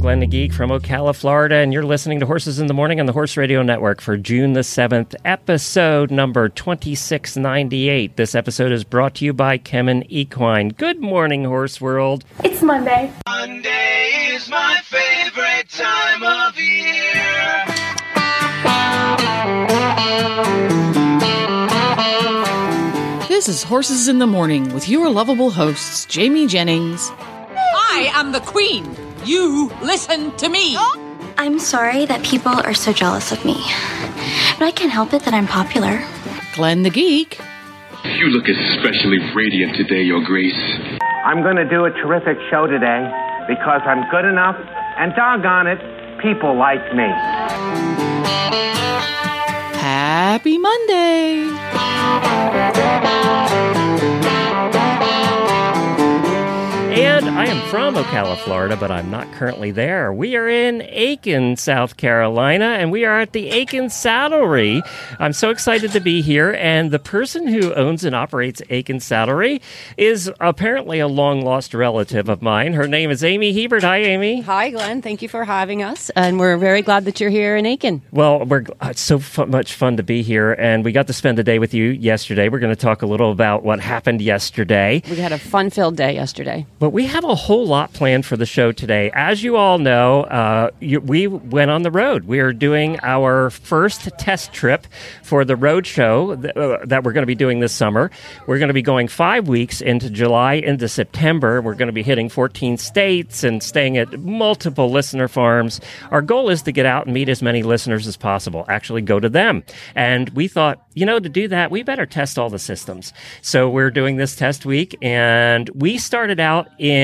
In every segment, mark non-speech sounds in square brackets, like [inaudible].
Glenn the Geek from Ocala, Florida, and you're listening to Horses in the Morning on the Horse Radio Network for June the 7th, episode number 2698. This episode is brought to you by Kemin Equine. Good morning, Horse World. It's Monday. Monday is my favorite time of year. This is Horses in the Morning with your lovable hosts, Jamie Jennings. I am the queen. You listen to me. I'm sorry that people are so jealous of me. But I can't help it that I'm popular. Glenn the Geek. You look especially radiant today, Your Grace. I'm going to do a terrific show today because I'm good enough, and doggone it, people like me. Happy Monday. I am from Ocala, Florida, but I'm not currently there. We are in Aiken, South Carolina, and we are at the Aiken Saddlery. I'm so excited to be here, and the person who owns and operates Aiken Saddlery is apparently a long lost relative of mine. Her name is Amy Hebert. Hi, Amy. Hi, Glenn. Thank you for having us. And we're very glad that you're here in Aiken. Well, we're it's so much fun to be here, and we got to spend a day with you yesterday. We're going to talk a little about what happened yesterday. We had a fun filled day yesterday. But we have a whole lot planned for the show today. As you all know, uh, you, we went on the road. We are doing our first test trip for the road show th- uh, that we're going to be doing this summer. We're going to be going five weeks into July into September. We're going to be hitting 14 states and staying at multiple listener farms. Our goal is to get out and meet as many listeners as possible, actually go to them. And we thought, you know, to do that, we better test all the systems. So we're doing this test week, and we started out in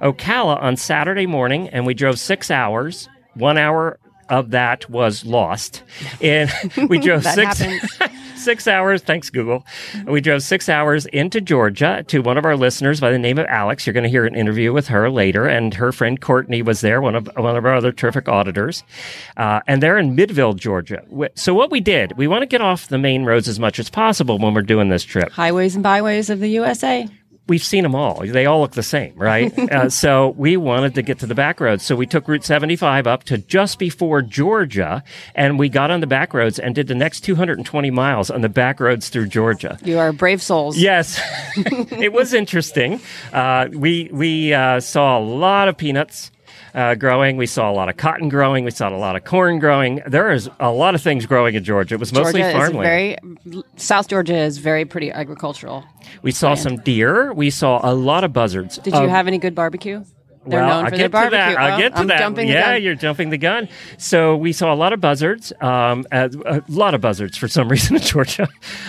Ocala on Saturday morning, and we drove six hours. One hour of that was lost, [laughs] and we drove six [laughs] six hours. Thanks, Google. We drove six hours into Georgia to one of our listeners by the name of Alex. You're going to hear an interview with her later, and her friend Courtney was there, one of one of our other terrific auditors, uh, and they're in Midville, Georgia. So what we did, we want to get off the main roads as much as possible when we're doing this trip Highways and byways of the USA. We've seen them all. They all look the same, right? [laughs] uh, so we wanted to get to the back roads. So we took Route 75 up to just before Georgia, and we got on the back roads and did the next 220 miles on the back roads through Georgia. You are brave souls. Yes, [laughs] it was interesting. Uh, we we uh, saw a lot of peanuts. Uh, growing, we saw a lot of cotton growing. We saw a lot of corn growing. There is a lot of things growing in Georgia. It was mostly Georgia is farmland. very South Georgia is very pretty agricultural. we saw some deer. We saw a lot of buzzards. Did you Um, have any good barbecue? They're well, known I'll for get their to barbecue. that. I'll Oh, get to I'm that. jumping yeah, you're jumping the gun. So we saw a lot of buzzards, um, a, a lot of buzzards for some [laughs] reason in Georgia,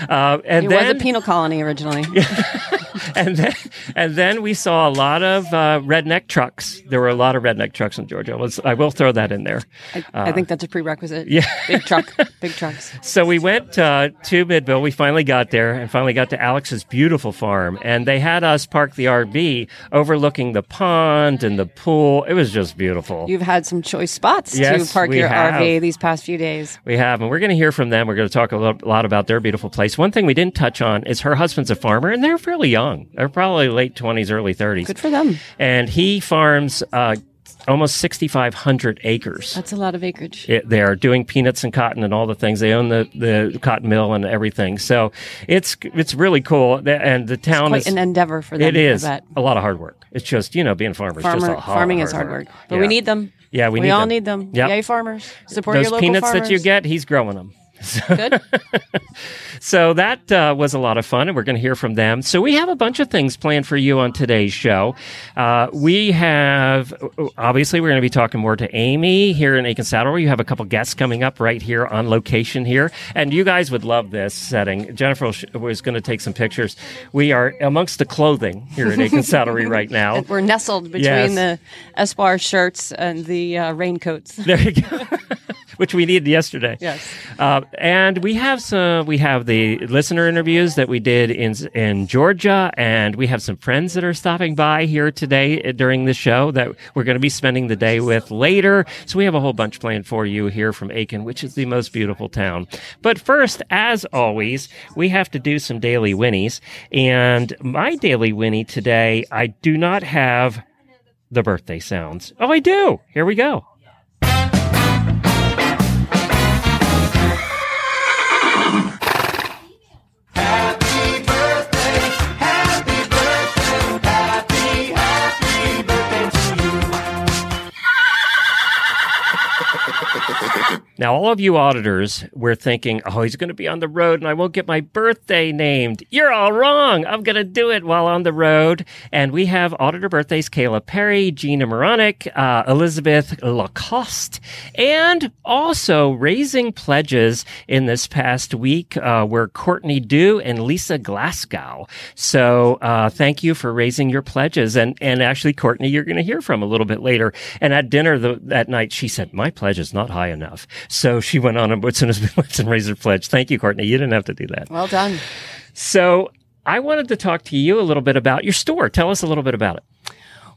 uh, and It then was a penal colony originally. [laughs] and then and then we saw a lot of uh, redneck trucks. There were a lot of redneck trucks in Georgia. Let's, I will throw that in there. I, I think that's a prerequisite. yeah. Big truck. [laughs] Big trucks. So we went uh, to Midville. We finally got there and finally got to Alex's beautiful farm. And they had us park the RV overlooking the pond and the pool. It was just beautiful. You've had some choice spots Yes, to park your have. RV these past few days. We have, and we're going to hear from them. We're going to talk a lot about their beautiful place. One thing we didn't touch on is her husband's a farmer, and they're fairly young. They're probably late 20s, early 30s. Good for them. And he farms uh, almost 6,500 acres. That's a lot of acreage. It, they are doing peanuts and cotton and all the things. They own the, the cotton mill and everything. So it's it's really cool. And the town Quite is an endeavor for them. it is a lot of hard work. It's just you know being farmers. farmer. a hard, farming is hard work, but we need them. Yeah, we we need all them. need them. Yep. Yay, farmers! Support Those your local peanuts farmers. that you get, he's growing them. Good. [laughs] So that uh, was a lot of fun, and we're going to hear from them. So we have a bunch of things planned for you on today's show. Uh, we have, obviously, we're going to be talking more to Amy here in Aiken Saddle. You have a couple guests coming up right here on location here, and you guys would love this setting. Jennifer was- going to take some pictures. We are amongst the clothing here in Aiken Saddlery right now. [laughs] We're nestled between Yes. the Espoir shirts and the uh, raincoats. There you go. [laughs] [laughs] which we needed yesterday. Yes. Uh, and we have some. We have the listener interviews that we did in in Georgia, and we have some friends that are stopping by here today uh, during the show that we're going to be spending the day with later. So we have a whole bunch planned for you here from Aiken, which is the most beautiful town. But first, as always, we have to do some daily winnies, and my daily winnie today, I do not have the birthday sounds. Oh, I do. Here we go. Now, all of you auditors were thinking, oh, he's going to be on the road and I won't get my birthday named. You're all wrong. I'm going to do it while on the road. And we have auditor birthdays Kayla Perry, Gina Moronic, uh, Elizabeth Lacoste, and also raising pledges in this past week uh, were Courtney Due and Lisa Glasgow. So uh, thank you for raising your pledges. And, and actually, Courtney, you're going to hear from a little bit later. And at dinner the, that night, she said, my pledge is not high enough. So she went on and Boots and His and raised her pledge. Thank you, Courtney. You didn't have to do that. Well done. So I wanted to talk to you a little bit about your store. Tell us a little bit about it.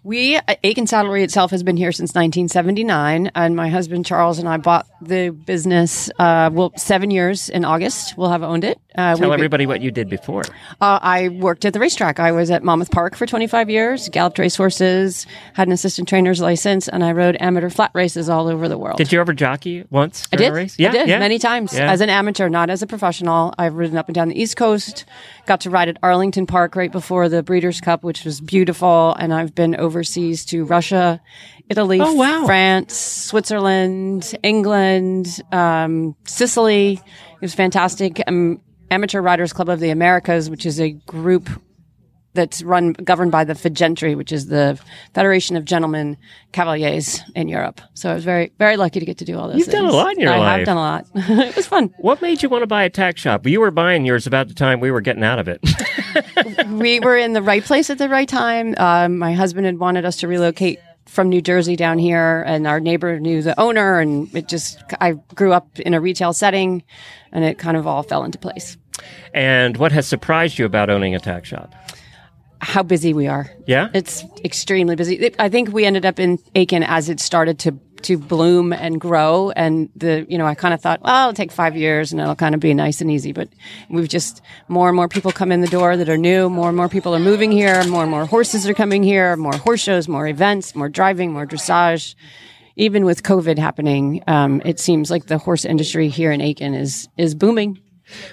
We, Aiken Saddlery itself has been here since 1979, and my husband Charles and I bought the business, uh, well, seven years in August. We'll have owned it. Uh, Tell everybody what you did before. Uh, I worked at the racetrack. I was at Monmouth Park for 25 years, galloped racehorses, had an assistant trainer's license, and I rode amateur flat races all over the world. Did you ever jockey once? I did. A race? Yeah, I did yeah. many times Yeah. as an amateur, not as a professional. I've ridden up and down the East Coast. Got to ride at Arlington Park right before the Breeders' Cup, which was beautiful. And I've been overseas to Russia, Italy, Oh, wow. France, Switzerland, England, um, Sicily. It was fantastic. Um, Amateur Riders Club of the Americas, which is a group that's run governed by the FEGENTRI, which is the Federation of Gentlemen Cavaliers in Europe. So I was very very lucky to get to do all those. You've done a lot in your I life. have done a lot. [laughs] it was fun. What made you want to buy a tack shop? You were buying yours about the time we were getting out of it. [laughs] we were in the right place at the right time. Um, my husband had wanted us to relocate from New Jersey down here, and our neighbor knew the owner, and it just I grew up in a retail setting, and it kind of all fell into place. and what has surprised you about owning a tack shop? How busy we are. Yeah? It's extremely busy. I think we ended up in Aiken as it started to to bloom and grow. And the you know I kind of thought, well, it'll take five years and it'll kind of be nice and easy. But we've just more and more people come in the door that are new. More and more people are moving here. More and more horses are coming here. More horse shows, more events, more driving, more dressage. Even with COVID happening, um, it seems like the horse industry here in Aiken is is booming.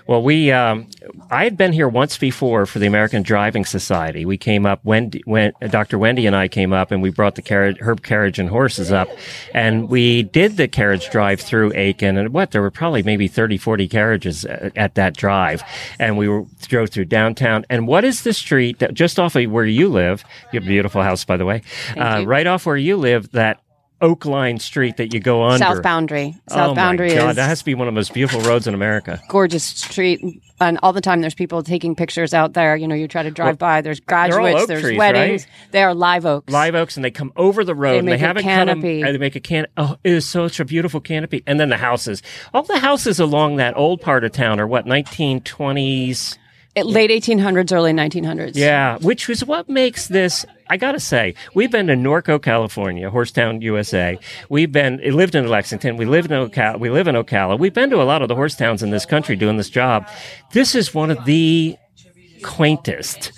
Well, we, um, I had been here once before for the American Driving Society. We came up, Wendy, when, Dr. Wendy and I came up and we brought the carriage, Herb Carriage and Horses up and we did the carriage drive through Aiken and what, there were probably maybe 30, 40 carriages at, at that drive. And we were, drove through downtown. And what is the street that just off of where you live? You have a beautiful house, by the way. Uh, right off where you live, that Oak Line Street that you go on South Boundary. Oh South oh Boundary my God, is that has to be one of the most beautiful roads in America. [laughs] gorgeous street and all the time there's people taking pictures out there you know you try to drive by there's graduates there's trees, weddings right? they are live oaks live oaks and they come over the road They and they make a cut 'em- canopy. and they make a can oh it is such a beautiful canopy and then the houses all the houses along that old part of town are what 1920s It- late 1800s early 1900s yeah which is what makes this I gotta say, we've been to Norco, California, Horsetown, USA. We've been lived in Lexington. We live in Ocala. We live in Ocala. We've been to a lot of the horse towns in this country doing this job. This is one of the quaintest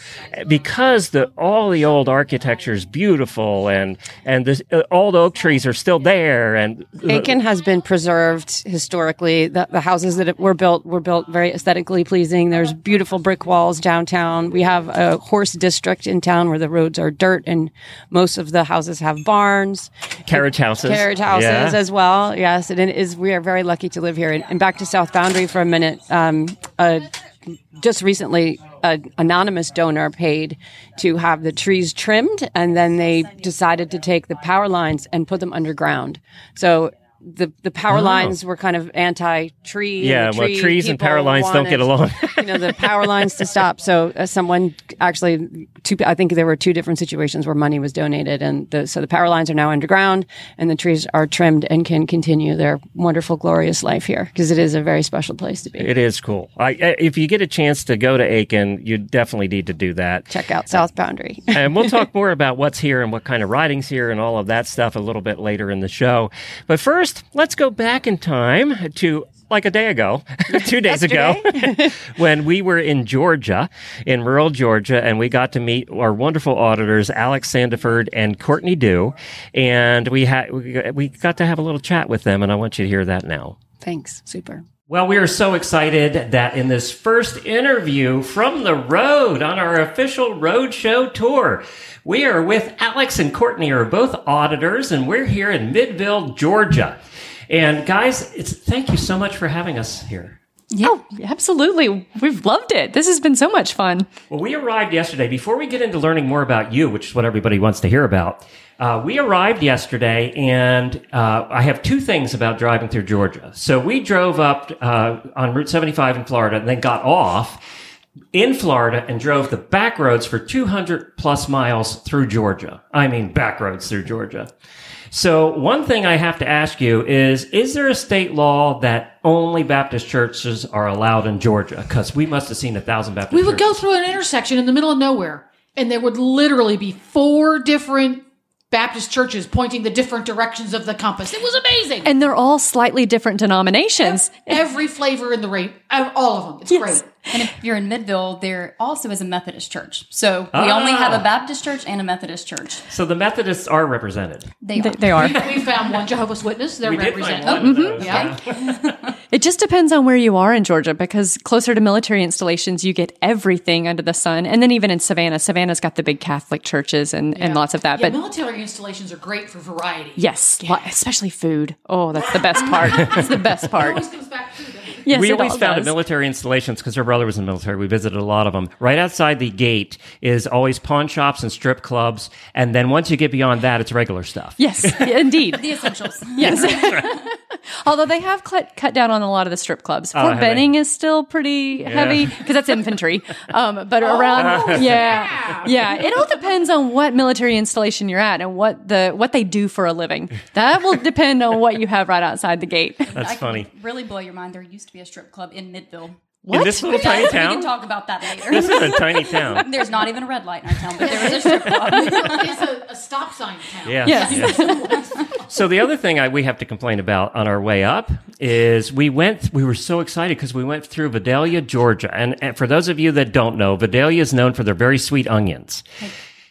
because the all the old architecture is beautiful and and the, uh, all the oak trees are still there and Aiken has been preserved historically. The, the houses that were built were built very aesthetically pleasing. There's beautiful brick walls downtown. We have a horse district in town where the roads are dirt, and most of the houses have barns. carriage houses carriage houses Yeah. as well. Yes, and it is. We are very lucky to live here. And, and back to South Boundary for a minute. Um, uh, just recently, an anonymous donor paid to have the trees trimmed, and then they decided to take the power lines and put them underground. So the the power Oh. lines were kind of anti-tree. Yeah, the well, trees and power lines don't get along. you know, the power lines to stop. So uh, someone actually, two, I think there were two different situations where money was donated, and the, so the power lines are now underground, and the trees are trimmed and can continue their wonderful, glorious life here because it is a very special place to be. It is cool. I, if you get a chance to go to Aiken, you definitely need to do that. Check out South Boundary. [laughs] and we'll talk more about what's here and what kind of writing's here and all of that stuff a little bit later in the show. But first, let's go back in time to like a day ago, [laughs] two days ago, [laughs] [laughs] when we were in Georgia, in rural Georgia, and we got to meet our wonderful auditors, Alex Sandeford and Courtney Due. And we had, we got to have a little chat with them, and I want you to hear that now. Thanks. Super. Well, we are so excited that in this first interview from the road on our official roadshow tour, we are with Alex and Courtney, who are both auditors, and we're here in Midville, Georgia. And guys, it's thank you so much for having us here. Yeah, oh, absolutely. We've loved it. This has been so much fun. Well, we arrived yesterday. Before we get into learning more about you, which is what everybody wants to hear about, uh, we arrived yesterday, and uh, I have two things about driving through Georgia. So we drove up uh, on Route 75 in Florida, and then got off in Florida and drove the back roads for 200 plus miles through Georgia. I mean, back roads through Georgia. So one thing I have to ask you is, is there a state law that only Baptist churches are allowed in Georgia? Because we must have seen a thousand Baptist We would go through an intersection in the middle of nowhere, and there would literally be four different Baptist churches pointing the different directions of the compass. It was amazing. And they're all slightly different denominations. Every flavor in the rain, all of them. It's Yes. great. And if you're in Midville, there also is a Methodist church. So we Ah. only have a Baptist church and a Methodist church. So the Methodists are represented. They are. They are. We found one Jehovah's Witness. They're We did find represented. one. Yeah. [laughs] It just depends on where you are in Georgia because closer to military installations, you get everything under the sun. And then even in Savannah, Savannah's got the big Catholic churches and, and lots of that. Yeah, but military installations are great for variety. yes, lo- especially food. Oh, that's the best part. [laughs] That's the best It part. always comes back to them. [laughs] Yes, we it always all found at does. military installations because her brother was in the military. We visited a lot of them. Right outside the gate is always pawn shops and strip clubs, and then once you get beyond that, it's regular stuff. Yes, indeed. [laughs] The essentials. [laughs] Yes. Although they have cut, cut down on a lot of the strip clubs. Oh, Fort have they? Benning is still pretty heavy because that's infantry. Um, but Oh, around, yeah, yeah, it all depends on what military installation you're at and what the what they do for a living. That will depend on what you have right outside the gate. That's I funny. really blow your mind. There used to be a strip club in Midville. In this little tiny We town? can talk about that later. This is a tiny town. [laughs] There's not even a red light in our town, but there is a strip club. [laughs] it's a, a stop sign town. Yeah. Yes. Yeah. [laughs] So the other thing I, we have to complain about on our way up is we went. We were so excited because we went through Vidalia, Georgia, and, and for those of you that don't know, Vidalia is known for their very sweet onions.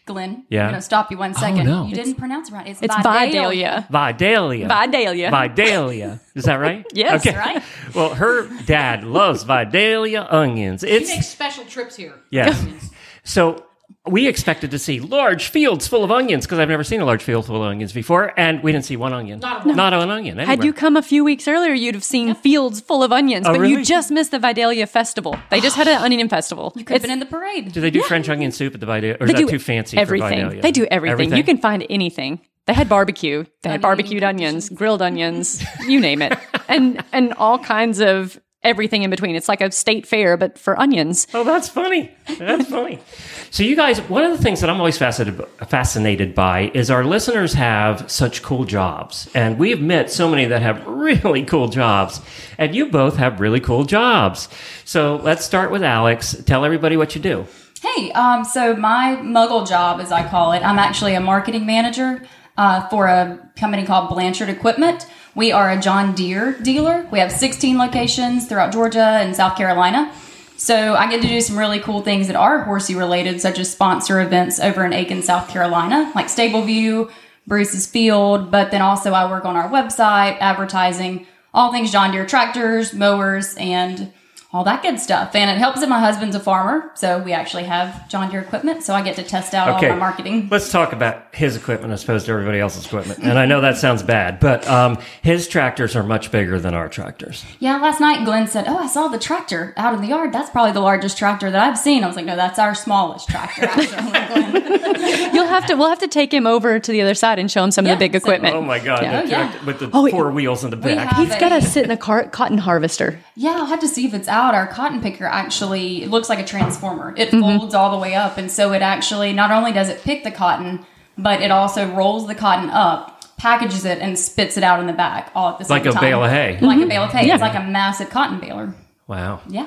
Glenn, Yeah. I'm going to stop you one oh, second. no. You didn't pronounce it right. It's, It's Vidalia. Vidalia. Vidalia. Vidalia. Vidalia. Is that right? [laughs] Yes. Okay. right. [laughs] Well, her dad loves Vidalia onions. He It's makes special trips here. yes. So we expected to see large fields full of onions because I've never seen a large field full of onions before, and we didn't see one onion. Not a one. Not an onion. Had you come a few weeks earlier, you'd have seen fields full of onions, Oh, but really? you just missed the Vidalia festival. They just had an onion [sighs] festival. You could have been in the parade. Do they do French onion soup at the Vidalia, or is They that do too fancy everything. for Vidalia? They do everything. You can find anything. They had barbecue. They had barbecued onions, grilled onions, you name it, [laughs] and and all kinds of everything in between. It's like a state fair, but for onions. Oh, that's funny. That's funny. So, you guys, one of the things that I'm always fascinated fascinated by is our listeners have such cool jobs, and we've met so many that have [laughs] really cool jobs, and you both have really cool jobs. So, let's start with Alex. Tell everybody what you do. Hey, um, so my muggle job, as I call it, I'm actually a marketing manager uh, for a company called Blanchard Equipment. We are a John Deere dealer. We have 16 locations throughout Georgia and South Carolina. So I get to do some really cool things that are horsey related, such as sponsor events over in Aiken, South Carolina, like Stable View, Bruce's Field. But then also I work on our website, advertising, all things John Deere tractors, mowers, and all that good stuff. And it helps that my husband's a farmer, so we actually have John Deere equipment, so I get to test out all my marketing. Let's talk about his equipment as opposed to everybody else's equipment. And I know that sounds bad, but um, his tractors are much bigger than our tractors. Yeah, last night Glenn said, "Oh, I saw the tractor out in the yard. That's probably the largest tractor that I've seen." I was like, "No, that's our smallest tractor." [laughs] Actually. [laughs] You'll have to we'll have to take him over to the other side and show him some of the big equipment. Oh my God! Yeah. the tractor With the Oh, four wheels in the back. He's got to sit in a car- cotton harvester. Yeah, I'll have to see if it's out. Our cotton picker actually it looks like a transformer. It Mhm. folds all the way up, and so it actually not only does it pick the cotton, but it also rolls the cotton up, packages it, and spits it out in the back all at the same time. Like a bale of hay. Like Mm-hmm. a bale of hay. Yeah. It's like a massive cotton baler. Wow. Yeah.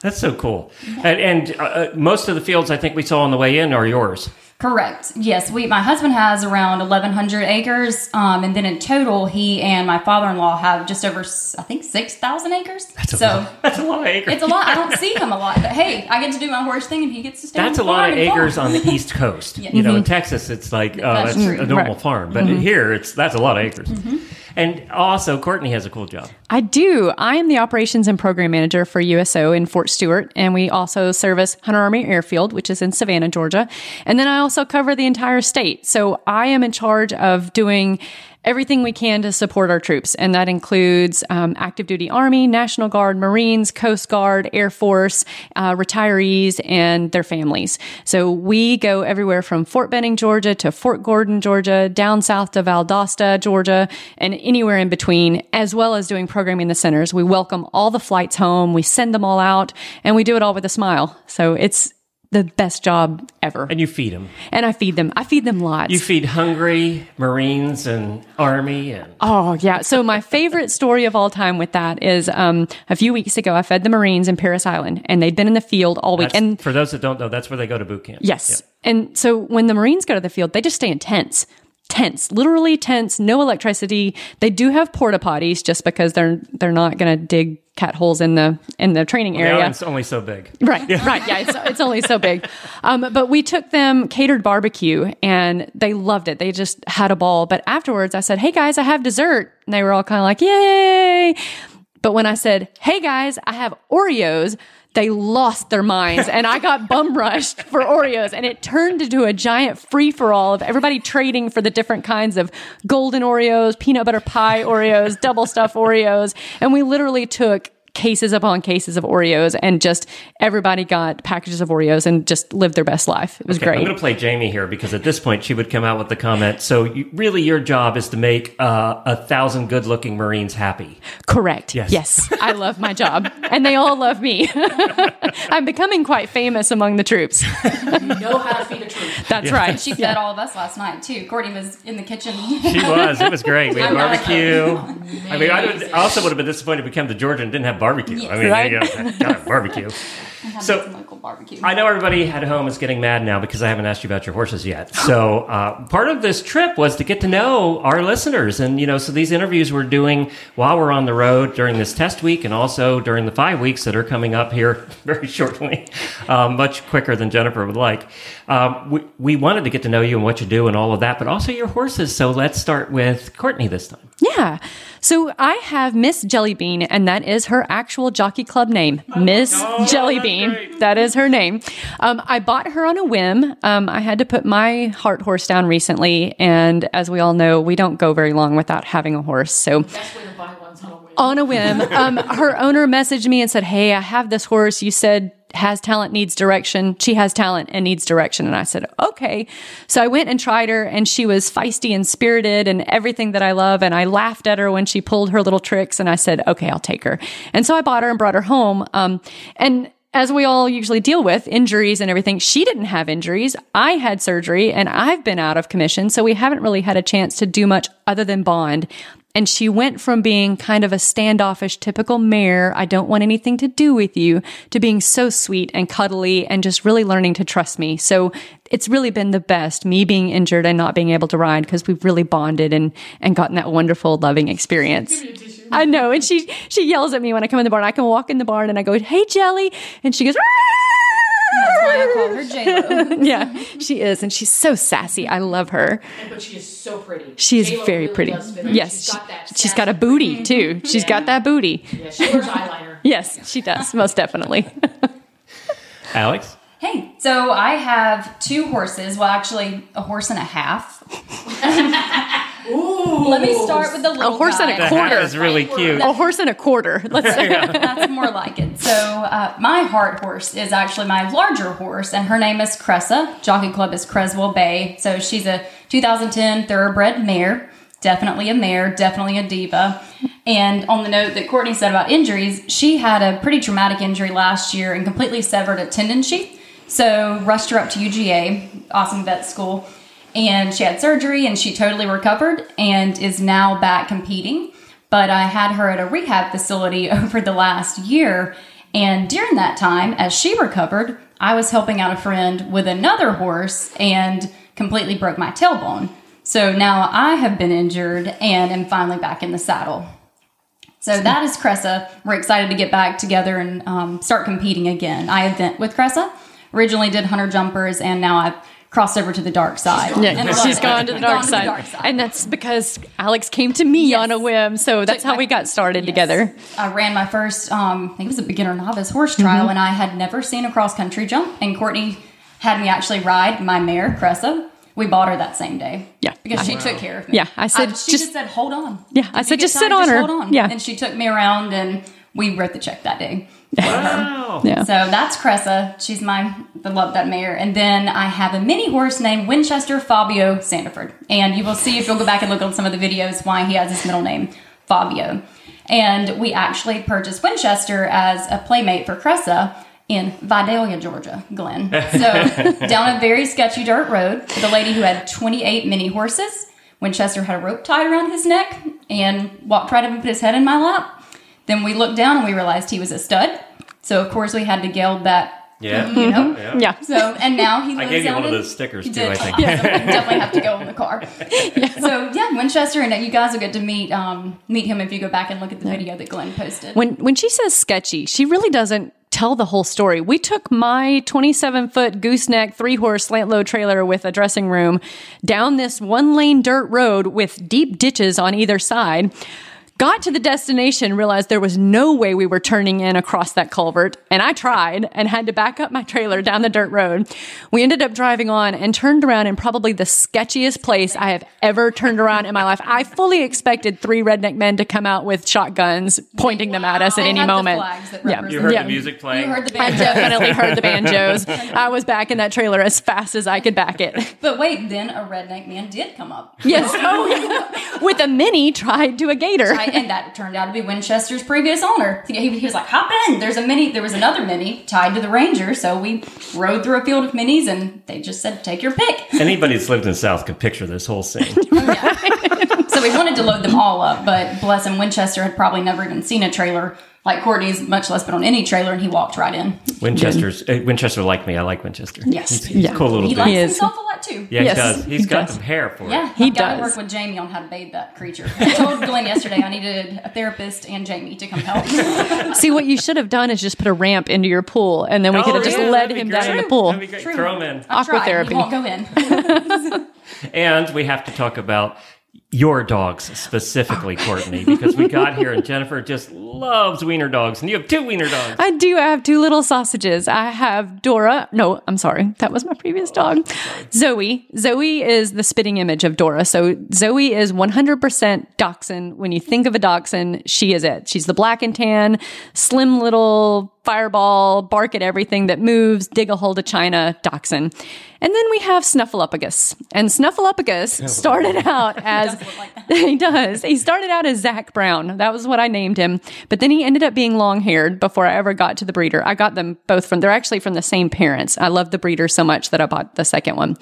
That's so cool. And, and uh, uh, most of the fields I think we saw on the way in are yours. Correct. Yes, we. My husband has around eleven hundred acres, um, and then in total, he and my father-in-law have just over, I think, six thousand acres. That's a so lot. [laughs] That's a lot of acres. it's a lot. I don't [laughs] see him a lot, but hey, I get to do my horse thing, and he gets to stay. That's a on the lot farm of and farm. acres [laughs] on the East Coast. Yeah. You know, in Mhm. Texas, it's like, oh, That's that's, a normal Right. farm. But Mhm. here, it's that's a lot of acres. Mm-hmm. And also, Courtney has a cool job. I do. I am the operations and program manager for USO in Fort Stewart, and we also service Hunter Army Airfield, which is in Savannah, Georgia. And then I also cover the entire state. So I am in charge of doing everything we can to support our troops, and that includes um, active duty Army, National Guard, Marines, Coast Guard, Air Force, uh, retirees, and their families. So we go everywhere from Fort Benning, Georgia, to Fort Gordon, Georgia, down south to Valdosta, Georgia, and anywhere in between, as well as doing programming in the centers. We welcome all the flights home, we send them all out, and we do it all with a smile. So it's the best job ever. And you feed them. And I feed them. I feed them lots. You feed hungry Marines and Army and Oh, yeah. So my favorite story of all time with that is um, a few weeks ago, I fed the Marines in Parris Island, and they'd been in the field all week. that's- And for those that don't know, that's where they go to boot camp. yes. And so when the Marines go to the field, they just stay in tents. Tents, literally tents, no electricity. They do have porta potties just because they're they're not going to dig cat holes in the in the training area. island's only so big. Right, right. Yeah, it's, [laughs] it's only so big. Um, but we took them catered barbecue and they loved it. They just had a ball. But afterwards, I said, Hey guys, I have dessert. And they were all kind of like, Yay. But when I said, Hey guys, I have Oreos, they lost their minds and I got bum [laughs] rushed for Oreos and it turned into a giant free for all of everybody trading for the different kinds of golden Oreos, peanut butter pie Oreos, Double Stuf Oreos. And we literally took cases upon cases of Oreos and just everybody got packages of Oreos and just lived their best life. It was Okay, great. I'm going to play Jamie here because at this point she would come out with the comment. So you, really, your job is to make uh, a thousand good-looking Marines happy. Correct. Yes. Yes. I love my job and they all love me. [laughs] I'm becoming quite famous among the troops. You know how to feed a troop. That's right. She fed all of us last night too. Courtney was in the kitchen. She was. It was great. We had [laughs] barbecue. [laughs] I mean, I, would, I also would have been disappointed if we came to Georgia and didn't have barbecue. I mean, Right. you gotta, gotta barbecue. [laughs] So Some local barbecue. I know everybody at home is getting mad now because I haven't asked you about your horses yet. [laughs] So uh, part of this trip was to get to know our listeners, and you know, so these interviews we're doing while we're on the road during this test week, and also during the five weeks that are coming up here [laughs] very shortly, um, much quicker than Jennifer would like. Um, we we wanted to get to know you and what you do and all of that, but also your horses. So let's start with Courtney this time. Yeah. So I have Miss Jellybean, and that is her actual jockey club name, Miss Jellybean. That is her name. Um, I bought her on a whim. Um, I had to put my heart horse down recently, and as we all know, we don't go very long without having a horse. So Best way to buy one's on a whim. on a whim, um, her owner messaged me and said, "Hey, I have this horse. You said." Has talent, needs direction. She has talent and needs direction. And I said, okay. So I went and tried her, and she was feisty and spirited and everything that I love. And I laughed at her when she pulled her little tricks. And I said, okay, I'll take her. And so I bought her and brought her home. Um, and as we all usually deal with injuries and everything, she didn't have injuries. I had surgery and I've been out of commission. So we haven't really had a chance to do much other than bond. And she went from being kind of a standoffish, typical mare, I don't want anything to do with you, to being so sweet and cuddly and just really learning to trust me. So it's really been the best, me being injured and not being able to ride because we've really bonded and, and gotten that wonderful, loving experience. I know. And she, she yells at me when I come in the barn. I can walk in the barn and I go, Hey, Jelly. And she goes, That's why I call her J-Lo. [laughs] yeah, she is. And she's so sassy. I love her. But she is so pretty. She is J-Lo very really pretty. does fit her. Yes. She's got that. She's got a booty [laughs] too. She's Yeah. got that booty. Yeah, she wears eyeliner. [laughs] Yes, she does. Most definitely. Alex? Hey, so I have two horses. Well, actually, a horse and a half. Let me start with the A little horse and a quarter. is really cute. A horse and a quarter. [laughs] Let's say. That's more like it. So, uh, my heart horse is actually my larger horse, and her name is Cressa. Jockey Club is Creswell Bay. So, she's a 2010 thoroughbred mare. Definitely a mare, definitely a diva. And on the note that Courtney said about injuries, she had a pretty traumatic injury last year and completely severed a tendon sheath. So, rushed her up to UGA, awesome vet school, and she had surgery and she totally recovered and is now back competing but I had her at a rehab facility [laughs] over the last year. And during that time, as she recovered, I was helping out a friend with another horse and completely broke my tailbone. So now I have been injured and am finally back in the saddle. So that is Cressa. We're excited to get back together and um, start competing again. I event with Cressa. Originally did hunter jumpers, and now I've crossed over to the dark side. Yeah, And love she's it. gone to the dark side. dark side. And that's because Alex came to me on a whim. So that's how we got started together. I ran my first, um, I think it was a beginner novice horse trial, Mhm. and I had never seen a cross country jump. And Courtney had me actually ride my mare, Cressa. We bought her that same day. Yeah. Because she Wow. took care of me. Yeah, I said, she just- just said, hold on. Yeah, I said, you get just sit tired, on her. Hold on. Yeah. And she took me around, and we wrote the check that day. Wow. [laughs] Yeah. So that's Cressa. She's my, I love that mare. And then I have a mini horse named Winchester Fabio Sandeford. And you will see if you'll go back and look on some of the videos why he has his middle name, Fabio. And we actually purchased Winchester as a playmate for Cressa in Vidalia, Georgia, Glenn. [laughs] So down a very sketchy dirt road with a lady who had 28 mini horses. Winchester had a rope tied around his neck and walked right up and put his head in my lap. Then we looked down and we realized he was a stud. So of course we had to geld that. Yeah. You know. Yeah. Yeah. So and now he [laughs] I gave you one of those stickers too, did. I think. [laughs] Yeah, so definitely have to go in the car. [laughs] yeah. So yeah, Winchester, and you guys will get to meet um, meet him if you go back and look at the video that Glenn posted. When when she says sketchy, she really doesn't tell the whole story. We took my 27 foot gooseneck three horse slant load trailer with a dressing room down this one lane dirt road with deep ditches on either side. Got to the destination, realized there was no way we were turning in across that culvert, and I tried and had to back up my trailer down the dirt road. We ended up driving on and turned around in probably the sketchiest place I have ever turned around in my life. I fully expected three redneck men to come out with shotguns, pointing them at us at They any moment. Yeah. You heard Yeah. the music playing. You heard the I definitely heard the [laughs] banjos. I was back in that trailer as fast as I could back it. But wait, then a redneck man did come up. Yes. [laughs] Oh. With a mini tied to a gator. And that turned out to be Winchester's previous owner. He, he was like, "Hop in." There's a mini. There was another mini tied to the Ranger, so we rode through a field of minis, and they just said, "Take your pick." Anybody that's lived in the South could picture this whole scene. [laughs] So we wanted to load them all up, but bless him, Winchester had probably never even seen a trailer like Courtney's, much less been on any trailer, and he walked right in. Winchester's uh, Winchester like me. I like Winchester. Yes. he's, he's Yeah. a cool little He dude. likes He is. himself a lot too. Yeah, Yes, he does. He's he got does. some hair for Yeah, it. He I've got to work with Jamie on how to bathe that creature. I told Glenn yesterday I needed a therapist and Jamie to come help. [laughs] See, what you should have done is just put a ramp into your pool, and then we Oh, could have just led that'd be him down in the pool. That'd be great. Throw him in. Aqua therapy. He won't go in. [laughs] [laughs] And we have to talk about your dogs specifically, Courtney, because we got here and [laughs] Jennifer just loves wiener dogs, and you have two wiener dogs. I do. I have two little sausages. I have Dora. No, I'm sorry. That was my previous oh, dog. Zoe. Zoe is the spitting image of Dora. So Zoe is 100% dachshund. When you think of a dachshund, she is it. She's the black and tan, slim little fireball, bark at everything that moves, dig a hole to China dachshund. And then we have Snuffleupagus. And Snuffleupagus [laughs] started out as [laughs] he does. He started out as Zach Brown. That was what I named him. But then he ended up being long haired before I ever got to the breeder. I got them both from, they're actually from the same parents. I love the breeder so much that I bought the second one.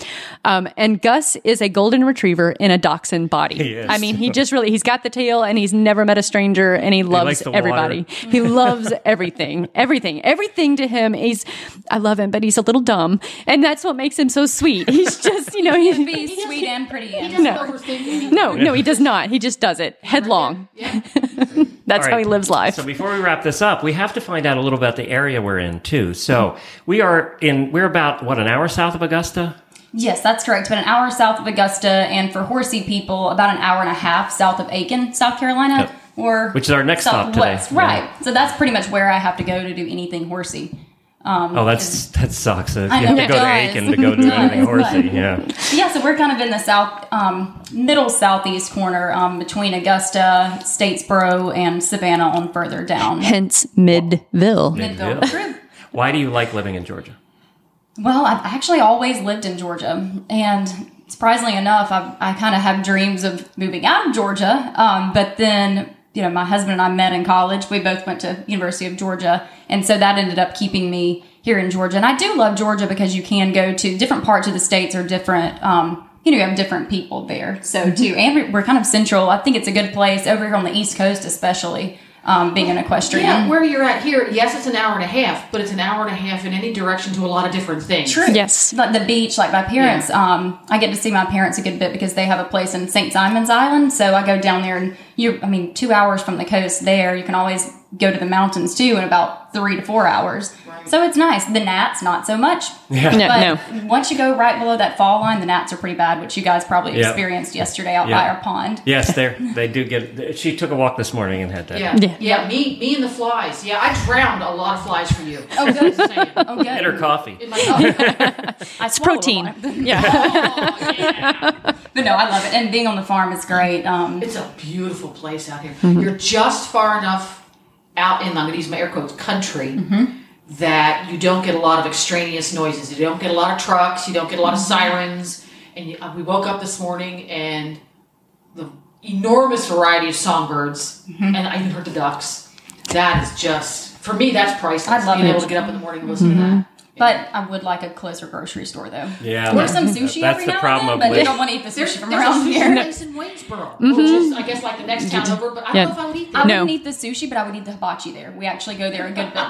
Um, and Gus is a golden retriever in a dachshund body. He is. I mean, he just really, he's got the tail and he's never met a stranger and he loves likes the everybody. [laughs] He loves everything, everything, everything to him. He's, I love him, but he's a little dumb. And that's what makes him so sweet. He's just, you know, He he's, can be [laughs] sweet and pretty. And No. no, no, he does not. He just does it headlong. [laughs] That's All how he lives life. So before we wrap this up, we have to find out a little about the area we're in too. So we are in. We're about what an hour south of Augusta. Yes, that's correct. But an hour south of Augusta, and for horsey people, about an hour and a half south of Aiken, South Carolina, or Which is our next stop today. southwest. Right. So that's pretty much where I have to go to do anything horsey. Um, Oh, that's that sucks. If you I know, have to it go to. Aiken to [laughs] go do does, anything horsey. [laughs] but- Yeah. Yeah, so we're kind of in the south, um, middle southeast corner um, between Augusta, Statesboro, and Savannah on further down. Hence Midville. Midville. True. [laughs] Why do you like living in Georgia? Well, I've actually always lived in Georgia, and surprisingly enough, I, I kind of have dreams of moving out of Georgia. Um, but then, you know, my husband and I met in college. We both went to University of Georgia, and so that ended up keeping me here in Georgia. And I do love Georgia because you can go to different parts of the states or different. Um, you know, you have different people there. So too, and we- we're kind of central. I think it's a good place over here on the East Coast, especially um, being an equestrian. Yeah, where you're at here, yes, it's an hour and a half, but it's an hour and a half in any direction to a lot of different things. True. Yes. Like the beach, like my parents, um, I get to see my parents a good bit because they have a place in St. Simon's Island. So I go down there and you, I mean, two hours from the coast there, you can always go to the mountains too in about three to four hours. So it's nice. The gnats, not so much. Yeah. No, but once you go right below that fall line, the gnats are pretty bad, which you guys probably Yeah. experienced yesterday out Yeah. by our pond. Yes, [laughs] they they do get. She took a walk this morning and had that. Yeah. yeah, Me, me and the flies. Yeah, I drowned a lot of flies for you. Oh, good. Just. Oh, good. And her coffee. In my [laughs] [laughs] it's protein. Yeah. but no, I love it. And being on the farm is great. Um, it's a beautiful place out here. Mhm. You're just far enough out in, I'm going to use my air quotes, country, that you don't get a lot of extraneous noises. You don't get a lot of trucks. You don't get a lot of Mhm. sirens. And you, uh, we woke up this morning and the enormous variety of songbirds, Mm-hmm. and I even heard the ducks. That is just, for me, that's priceless. I love Being it. able to get up in the morning and listen to Mhm. that. But I would like a closer grocery store though. Yeah, Or some sushi that's every the now problem and then, of but you don't want to eat the There's, sushi from there's around a sushi here. place in Waynesboro, Mhm. which is, I guess, like the next town over, but I don't Yeah. know if I would eat I there. wouldn't eat the sushi, but I would eat the hibachi there. We actually go there a good bit.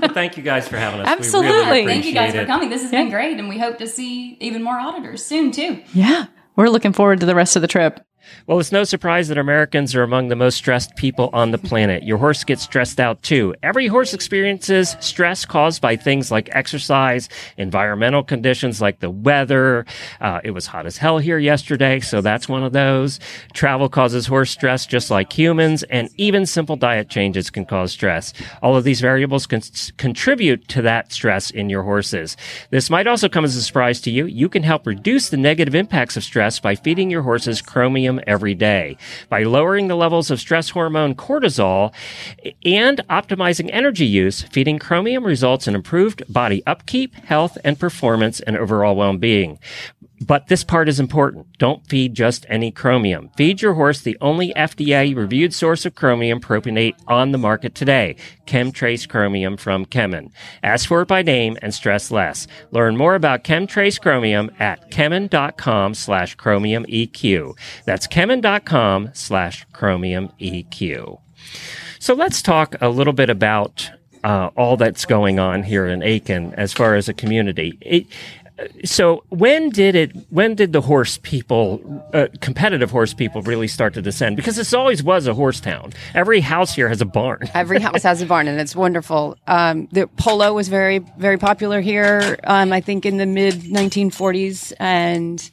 Well, thank you guys for having us. Absolutely. We really Thank you guys appreciate for coming. This has been great, and we hope to see even more auditors soon too. Yeah. We're looking forward to the rest of the trip. Well, it's no surprise that Americans are among the most stressed people on the planet. Your horse gets stressed out too. Every horse experiences stress caused by things like exercise, environmental conditions like the weather. Uh, it was hot as hell here yesterday, so that's one of those. Travel causes horse stress just like humans, and even simple diet changes can cause stress. All of these variables can contribute to that stress in your horses. This might also come as a surprise to you. You can help reduce the negative impacts of stress by feeding your horses chromium every day. By lowering the levels of stress hormone cortisol and optimizing energy use, feeding chromium results in improved body upkeep, health, and performance and overall well-being. But this part is important. Don't feed just any chromium. Feed your horse the only FDA reviewed source of chromium propionate on the market today, KemTRACE Chromium from Kemin. Ask for it by name and stress less. Learn more about KemTRACE Chromium at kemin.com slash chromium EQ. That's kemin.com slash chromium EQ. So let's talk a little bit about uh, all that's going on here in Aiken as far as a community. It, so when did it? When did the horse people, uh, competitive horse people, really start to descend? Because this always was a horse town. Every house here has a barn. [laughs] Every house has a barn, and it's wonderful. Um, the polo was very, very popular here. Um, I think in the mid 1940s, and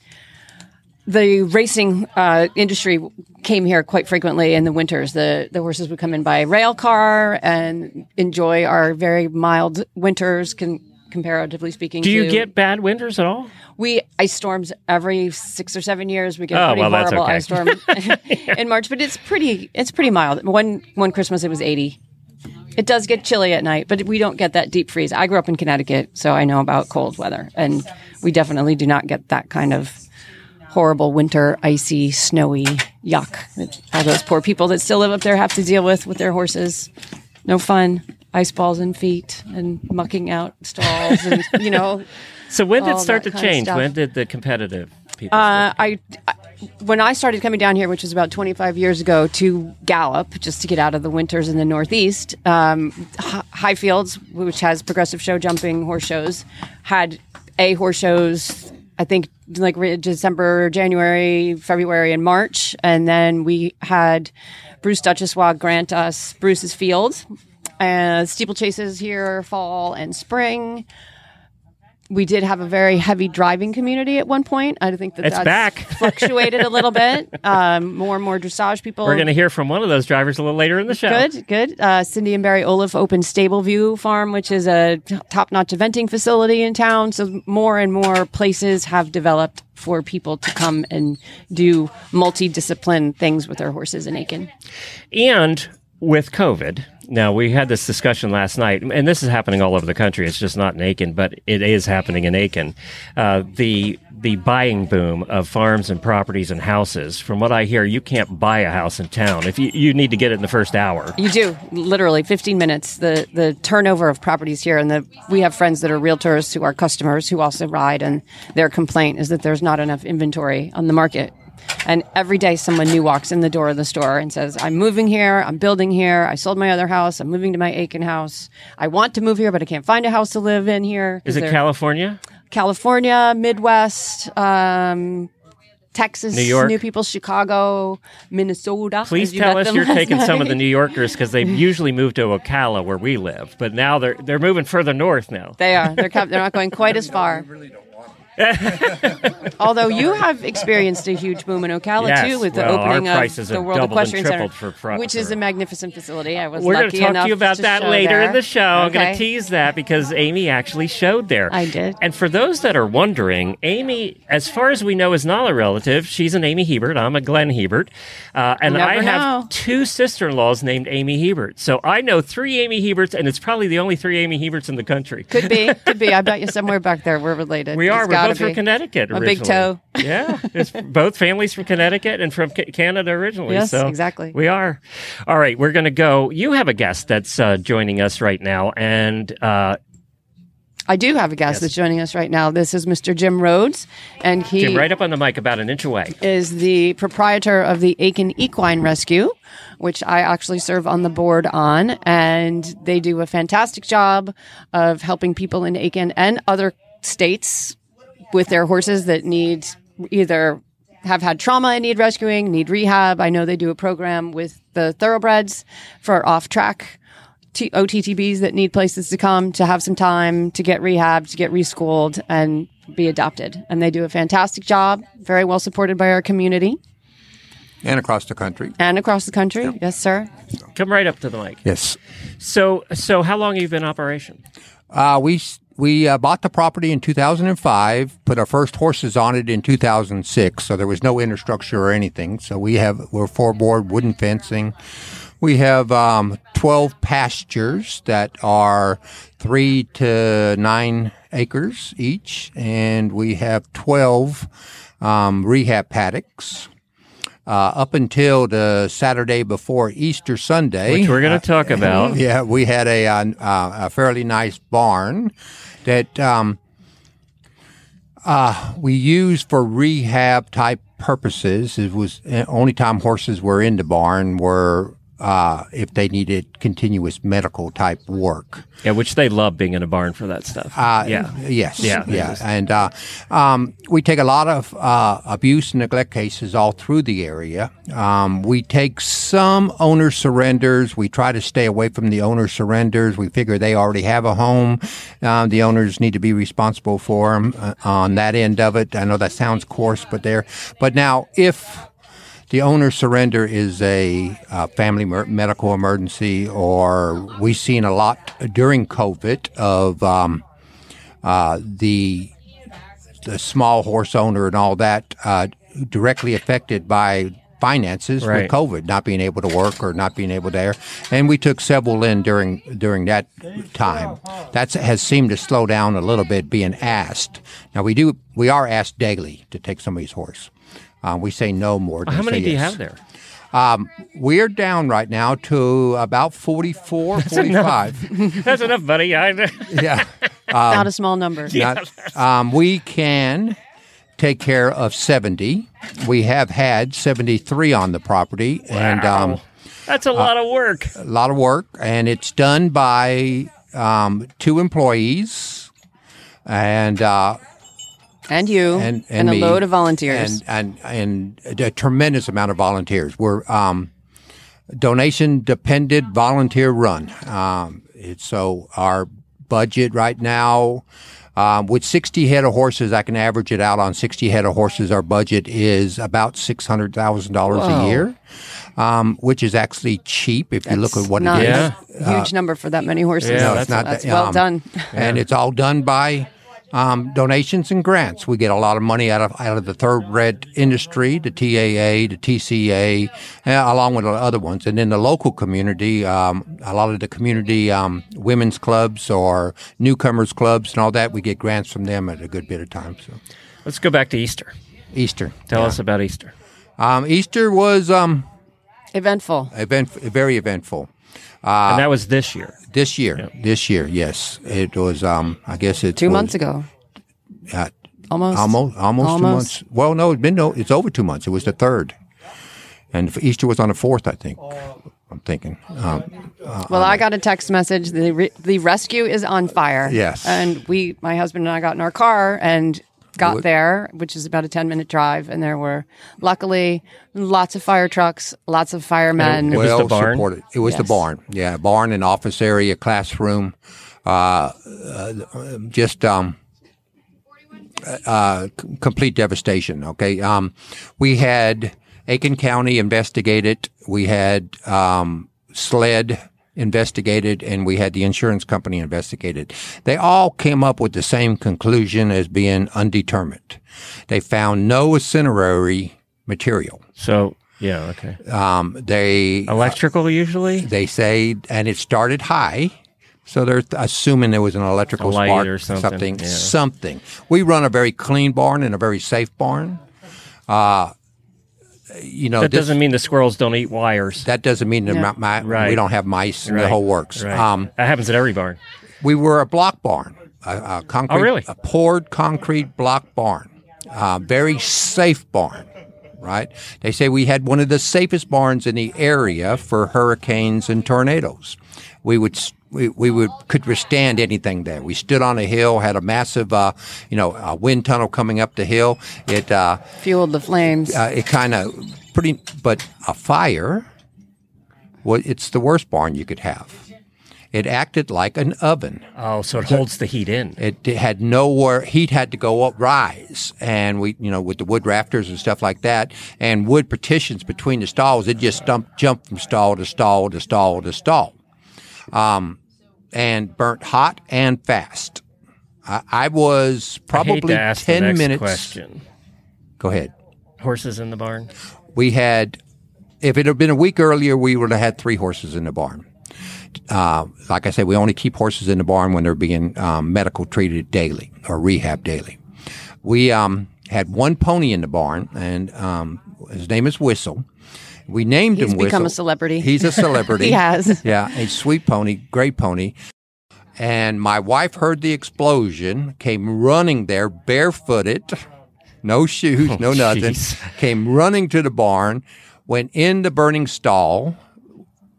the racing uh, industry came here quite frequently in the winters. The the horses would come in by rail car and enjoy our very mild winters, con- comparatively speaking. Do you to- get bad winters at all? we ice storms every six or seven years. We get Oh, a pretty well, horrible okay. ice storm [laughs] [laughs] in March, but it's pretty. It's pretty mild. One one Christmas it was eighty. It does get chilly at night, but we don't get that deep freeze. I grew up in Connecticut, so I know about cold weather, and we definitely do not get that kind of horrible winter, icy, snowy yuck all those poor people that still live up there have to deal with with their horses. No fun. Ice balls in feet and mucking out stalls, and you know. [laughs] So when did it start to that kind of change? When did the competitive people? Uh, I, I- when I started coming down here, which was about 25 years ago, to gallop, just to get out of the winters in the Northeast, um, Hi- Highfields, which has progressive show jumping horse shows, had a horse shows. I think like December, January, February, and March, and then we had Bruce Duchossois grant us Bruce's Field, uh, steeplechases here fall and spring we did have a very heavy driving community at one point. I think that It's that's back. [laughs] fluctuated a little bit. Um, more and more dressage people. We're going to hear from one of those drivers a little later in the show. Good, good. Uh, Cindy and Barry Olliff opened Stableview Farm, which is a top-notch eventing facility in town. So more and more places have developed for people to come and do multidiscipline things with their horses in Aiken. And with COVID, now we had this discussion last night, and this is happening all over the country. It's just not in Aiken, but it is happening in Aiken. Uh, the the buying boom of farms and properties and houses. From what I hear, you can't buy a house in town if you you need to get it in the first hour. You do literally 15 minutes. The the turnover of properties here, and the we have friends that are realtors who are customers who also ride, and their complaint is that there's not enough inventory on the market. And every day, someone new walks in the door of the store and says, "I'm moving here. I'm building here. I sold my other house. I'm moving to my Aiken house. I want to move here, but I can't find a house to live in here." Is it They're- California? California, Midwest, um, Texas, New York? new people, Chicago, Minnesota. Please tell us you're last taking some of the. New Yorkers because they usually move to Ocala where we live, but now they're they're moving further north now. They are. They're com- they're not going quite as far. [laughs] Although you have experienced a huge boom in Ocala Yes, too, with the well, opening of the World Equestrian Center, for which is a magnificent facility. I was We're going to talk to you about that later there. in the show. I'm going to tease that because Amy actually showed there. I did. And for those that are wondering, Amy, as far as we know, is not a relative. She's an Amy Hebert. I'm a Glenn Hebert. Uh, and I have two sister in laws named Amy Hebert. So I know three Amy Heberts, and it's probably the only three Amy Heberts in the country. Could be, [laughs] could be. I bet you somewhere back there we're related. We are. It's We're gotta both from. Connecticut. A big toe. Yeah, it's [laughs] both families from Connecticut and from Canada originally. Yes, so exactly. We are. All right, we're going to go. You have a guest that's uh, joining us right now, and uh, I do have a guest that's joining us right now. This is Mr. Jim Rhodes, and he Jim, right up on the mic, about an inch away. is the proprietor of the Aiken Equine Rescue, which I actually serve on the board on. And they do a fantastic job of helping people in Aiken and other states with their horses that need either have had trauma and need rescuing, need rehab. I know they do a program with the thoroughbreds for off track T- OTTBs that need places to come to have some time to get rehab, to get reschooled, and be adopted. And they do a fantastic job, very well supported by our community and across the country. and across the country. Yes, sir. Come right up to the mic. Yes. So, so how long have you been in operation? Uh, we s- we uh, bought the property in 2005, put our first horses on it in 2006. So there was no infrastructure or anything. So we have we're four board wooden fencing. We have um, 12 pastures that are three to nine acres each, and we have 12 um, rehab paddocks. Uh, up until the Saturday before Easter Sunday, Which we're gonna uh, talk about. Yeah, we had a uh, uh, a fairly nice barn that um, uh, we used for rehab type purposes. It was the only time horses were in the barn were uh, if they needed continuous medical type work. Yeah, which they love being in a barn for that stuff. Uh, yeah. Yes. Yeah. Yeah. And uh, um, we take a lot of uh, abuse and neglect cases all through the area. Um, we take some owner surrenders. We try to stay away from the owner surrenders. We figure they already have a home. Uh, the owners need to be responsible for them uh, on that end of it. I know that sounds coarse, but there. But now, if the owner surrender is a uh, family mer- medical emergency, or we've seen a lot during COVID of um, uh, the the small horse owner and all that uh, directly affected by finances Right. with COVID, not being able to work or not being able to air. And we took several in during during that time. That has seemed to slow down a little bit being asked. Now we do we are asked daily to take somebody's horse. Uh, we say no more. How many say do you yes. have there? Um, we're down right now to about 44, 45. [laughs] That's enough, buddy. I, [laughs] yeah. [laughs] Not a small number. Not, um, we can take care of 70. We have had 73 on the property. And um, That's a lot of work. a lot of work. And it's done by um, two employees and uh, And you. and, and, a me. load of volunteers. and and, and a tremendous amount of volunteers. We're um, donation dependent, volunteer run. Um, it's, so our budget right now Um, with 60 head of horses, I can average it out on 60 head of horses. Our budget is about $600,000 a year, um, which is actually cheap if you look at what not it is. a huge number for that many horses. No, it's not That's that- well um, done. and it's all done by um, donations and grants. We get a lot of money out of out of the thoroughbred industry, the TAA, the TCA, uh, along with the other ones, and then the local community. Um, a lot of the community um, women's clubs or newcomers clubs and all that. We get grants from them at a good bit of time. So Let's go back to Easter. Easter. Tell yeah. us about Easter. Um, Easter was um, Eventful. event very eventful. Uh, and that was this year. This year, this year, yes, it was. Um, I guess it Two was, months ago. Uh, Almost. almost, almost, two Almost. months. Well, no, it's been no, it's over two months. It was the third, and Easter was on the fourth, I think. I'm thinking. Um, uh, Well, I got a text message. The re- the rescue is on fire. Yes. And we, my husband and I, got in our car and got Would- there, which is about a ten minute drive, and there were luckily lots of fire trucks, lots of firemen. well supported. It was the barn. Yeah, barn and office area, classroom, uh, uh, just um, uh, complete devastation. Okay, um, we had Aiken County investigated. We had um, SLED investigated, and we had the insurance company investigated. They all came up with the same conclusion as being undetermined. They found no incendiary material. So yeah, okay. Um, they electrical usually. They say, and it started high, so they're assuming there was an electrical spark or something, something. yeah. something. We run a very clean barn and a very safe barn. Uh, you know, that this- doesn't mean the squirrels don't eat wires. that doesn't mean Yeah. mi- mi- Right. we don't have mice and the whole works. Right. Um, that happens at every barn. we were a block barn, a, a concrete, Oh, really? a poured concrete block barn, uh, very safe barn. Right? They say we had one of the safest barns in the area for hurricanes and tornadoes. We would we, we would could withstand anything there. We stood on a hill, had a massive, uh, you know, a wind tunnel coming up the hill. It uh, Fueled the flames. uh, it kind of pretty, but a fire. Well, it's the worst barn you could have. It acted like an oven. Oh, so it holds the heat in. It had nowhere. Heat had to go up, rise, and we, you know, with the wood rafters and stuff like that, and wood partitions between the stalls. It just stumped, jumped from stall to stall to stall to stall, um, and burnt hot and fast. I, I was I probably the ten next minutes. Question: Go ahead. Horses in the barn. We had, if it had been a week earlier, we would have had three horses in the barn. Uh, like I said, we only keep horses in the barn when they're being um, medical treated daily or rehab daily. We um, had one pony in the barn, and um, his name is Whistle. We named He's him Whistle. become a celebrity. He's a [laughs] celebrity. He has. Yeah, a sweet pony, great pony. And my wife heard the explosion, came running there barefooted, no shoes, no [laughs] nothing, jeez. came running to the barn, went in the burning stall,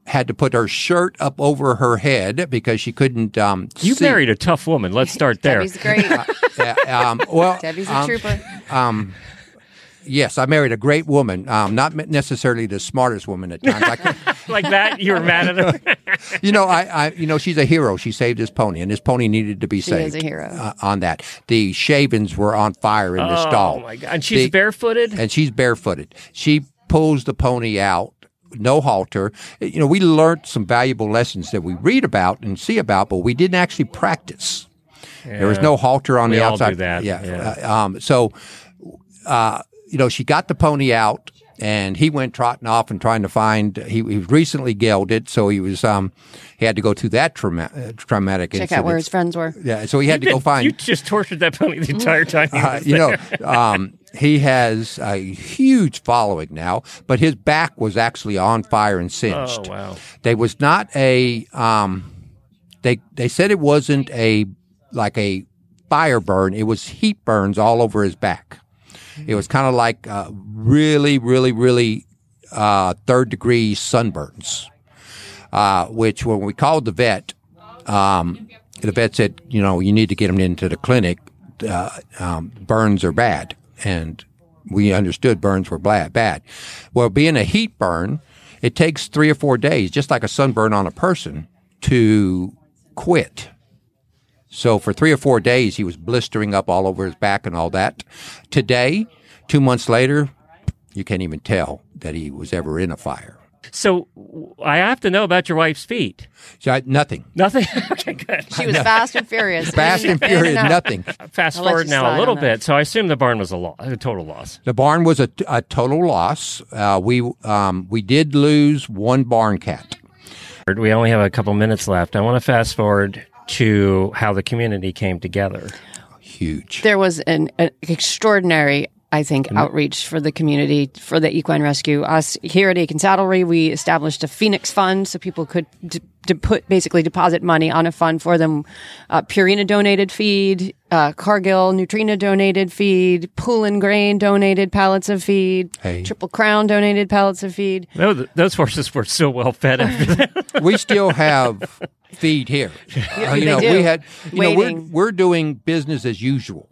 had to put her shirt up over her head because she couldn't um, You see. married a tough woman. Let's start [laughs] there. Debbie's great. Yeah, um, well, Debbie's a um, trooper. Um, yes, I married a great woman, um, not necessarily the smartest woman at times. Like, [laughs] like that, you were mad at her. [laughs] you know, I, I, you know, she's a hero. She saved his pony, and his pony needed to be She saved. is a hero. uh, on that. The shavings were on fire in the stall. Oh, my God. And she's The- barefooted? And she's barefooted. She pulls the pony out. No halter. You know, we learned some valuable lessons that we read about and see about, but we didn't actually practice. There was no halter on We the all outside. do that, Yeah. yeah. Uh, um, so, uh, you know, she got the pony out, and he went trotting off and trying to find. He, he was recently gelded, so he was um, he had to go through that trauma, uh, traumatic Check incident. out where his friends were. Yeah, so he had to go find. You just tortured that pony the entire time. he Uh, was you know, [laughs] um, he has a huge following now, but his back was actually on fire and singed. Oh, wow. There was not a. Um, they they said it wasn't a like a fire burn. It was heat burns all over his back. It was kind of like uh, really, really, really uh, third degree sunburns. Uh, which when we called the vet, um, the vet said, you know, you need to get him into the clinic. Uh, um, burns are bad, and we understood burns were bad. Bad. Well, being a heat burn, it takes three or four days, just like a sunburn on a person, to quit. So for three or four days, he was blistering up all over his back and all that. Today, two months later, you can't even tell that he was ever in a fire. So I have to know about your wife's feet. So I, nothing. Nothing. [laughs] okay, good. She was fast and furious. [laughs] Fast and [laughs] furious, nothing. Fast I'll forward now a little on that. bit. So I assume the barn was a, lo- a total loss. The barn was a, a total loss. Uh, we um, we did lose one barn cat. We only have a couple minutes left. I want to fast forward to how the community came together. Huge. There was an, an extraordinary, I think, outreach for the community for the equine rescue. Us here at Aiken Saddlery, we established a Phoenix Fund so people could d- to put basically deposit money on a fund for them. Uh, Purina donated feed, uh, Cargill Nutrena donated feed, Pool and Grain donated pallets of feed, Hey. Triple Crown donated pallets of feed. No, those horses were so well fed after [laughs] that. we still have feed here. [laughs] Uh, you know, do. we had you know we're Waiting. we're doing business as usual.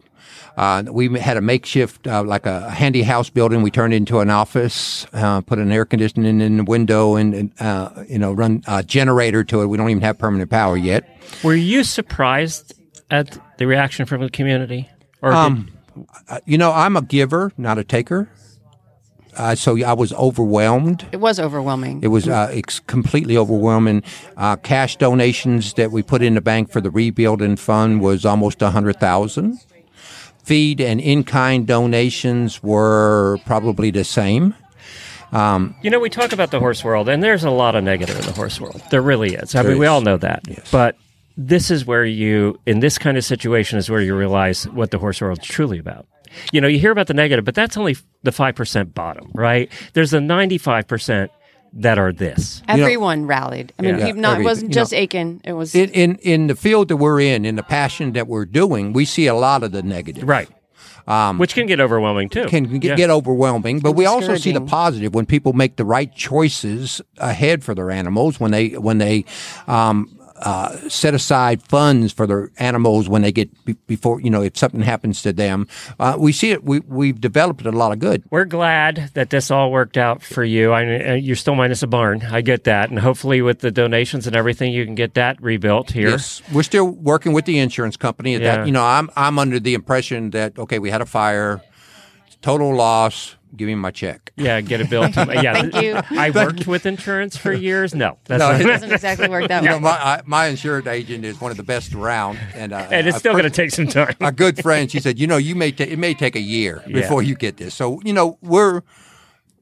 Uh, we had a makeshift, uh, like a handy house building. We turned into an office, uh, put an air conditioning in the window, and, and uh, you know, run a generator to it. We don't even have permanent power yet. Were you surprised at the reaction from the community? Or Um, uh, you know, I'm a giver, not a taker. Uh, so I was overwhelmed. It was overwhelming. It was uh, ex- completely overwhelming. Uh, cash donations that we put in the bank for the rebuilding fund was almost a hundred thousand. Feed and in-kind donations were probably the same. Um, You know, we talk about the horse world, and there's a lot of negative in the horse world. There really is. I There mean, we all know that. But this is where you, in this kind of situation, is where you realize what the horse world is truly about. You know, you hear about the negative, but that's only the 5% bottom, right? There's the 95% that are this. Everyone rallied. I mean, Yeah. he not, it wasn't you know, just Aiken. It was in, in in the field that we're in, in the passion that we're doing, we see a lot of the negative. Right. Um, Which can get overwhelming, too. can get, Yeah. get overwhelming, but we also see the positive when people make the right choices ahead for their animals. When they when they um, uh, set aside funds for their animals when they get be- before you know if something happens to them, uh, we see it. We we've developed a lot of good. We're glad that this all worked out for you. I uh, you're still minus a barn. I get that, and hopefully with the donations and everything, you can get that rebuilt here. Yes, we're still working with the insurance company. Yeah. That you know, I'm I'm under the impression that okay, we had a fire, total loss. Give me my check. Yeah, get a bill. To, yeah, [laughs] Thank you. I worked with insurance for [laughs] years. No, that's No, not, it doesn't exactly work that [laughs] You know, way. my I, my insurance agent is one of the best around, and uh, and it's still going to take some time. a good friend. She said, "You know, you may ta- it may take a year Yeah. before you get this." So you know, we're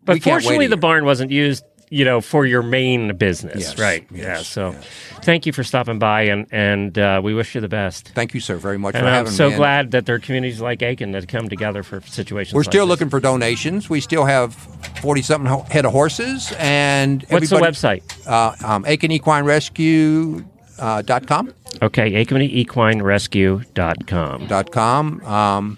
But we fortunately, the barn wasn't used, you know, for your main business, Yes, right? yes, yeah. So, thank you for stopping by, and and uh, we wish you the best. Thank you, sir, very much And for I'm having so me. glad that there are communities like Aiken that come together for situations. We're like still this. looking for donations. We still have forty something head of horses, and What's the website? Uh, um, Aiken Equine Rescue. Uh, dot com Okay, AikenEquineRescue.com. dot com um,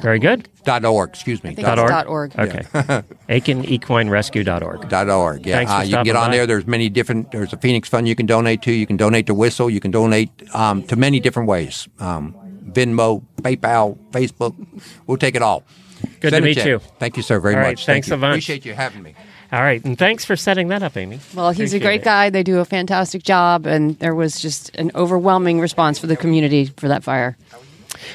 Very good. dot org excuse me think dot, it's org? dot org. Okay. [laughs] AikenEquineRescue.org. dot org yeah Thanks for uh, you can get on by. there there's many different there's a Phoenix Fund you can donate to you can donate to Whistle you can donate um, to many different ways um, Venmo PayPal Facebook we'll take it all Good Send to meet check. you. Thank you, sir, very All right, much. Thank thanks you. a bunch. Appreciate you having me. All right, and thanks for setting that up, Amy. Well, he's a great it. guy. They do a fantastic job, and there was just an overwhelming response for the community for that fire.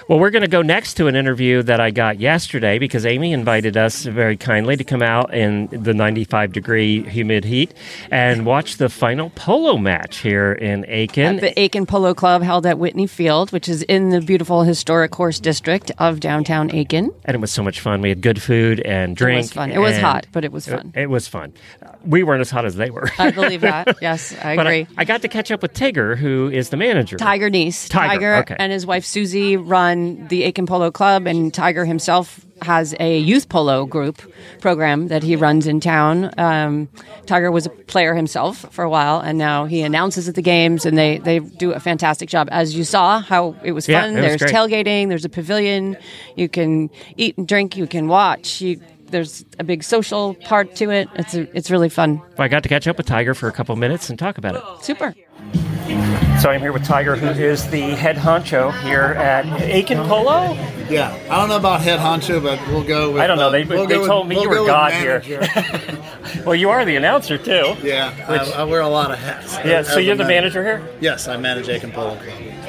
Well, we're going to go next to an interview that I got yesterday because Amy invited us very kindly to come out in the 95 degree humid heat and watch the final polo match here in Aiken. At the Aiken Polo Club held at Whitney Field, which is in the beautiful historic horse district of downtown Aiken. and it was so much fun. We had good food and drink. was fun. It was hot, but it was fun. It, it was fun. We weren't as hot as they were. I believe [laughs] that. Yes, I but agree. I, I got to catch up with Tigger, who is the manager. Tiger Kneece. Tiger, okay. and his wife Susie run the Aiken Polo Club, and Tiger himself has a youth polo group program that he runs in town. Um, Tiger was a player himself for a while, and now he announces at the games, and they, they do a fantastic job. As you saw, how it was Yeah, fun. it was there's tailgating, there's a pavilion, you can eat and drink, you can watch. You, there's a big social part to it. It's a, it's really fun. I got to catch up with Tiger for a couple minutes and talk about it. Super. So I'm here with Tiger, who is the head honcho here at Aiken Polo. Yeah, I don't know about head honcho, but we'll go with. I don't know. uh, They, we'll they go with- told me we'll you were God here. [laughs] well, you are the announcer too. yeah, Which- I, I wear a lot of hats. Yeah. as So you're the manager here. Yes, I manage Aiken Polo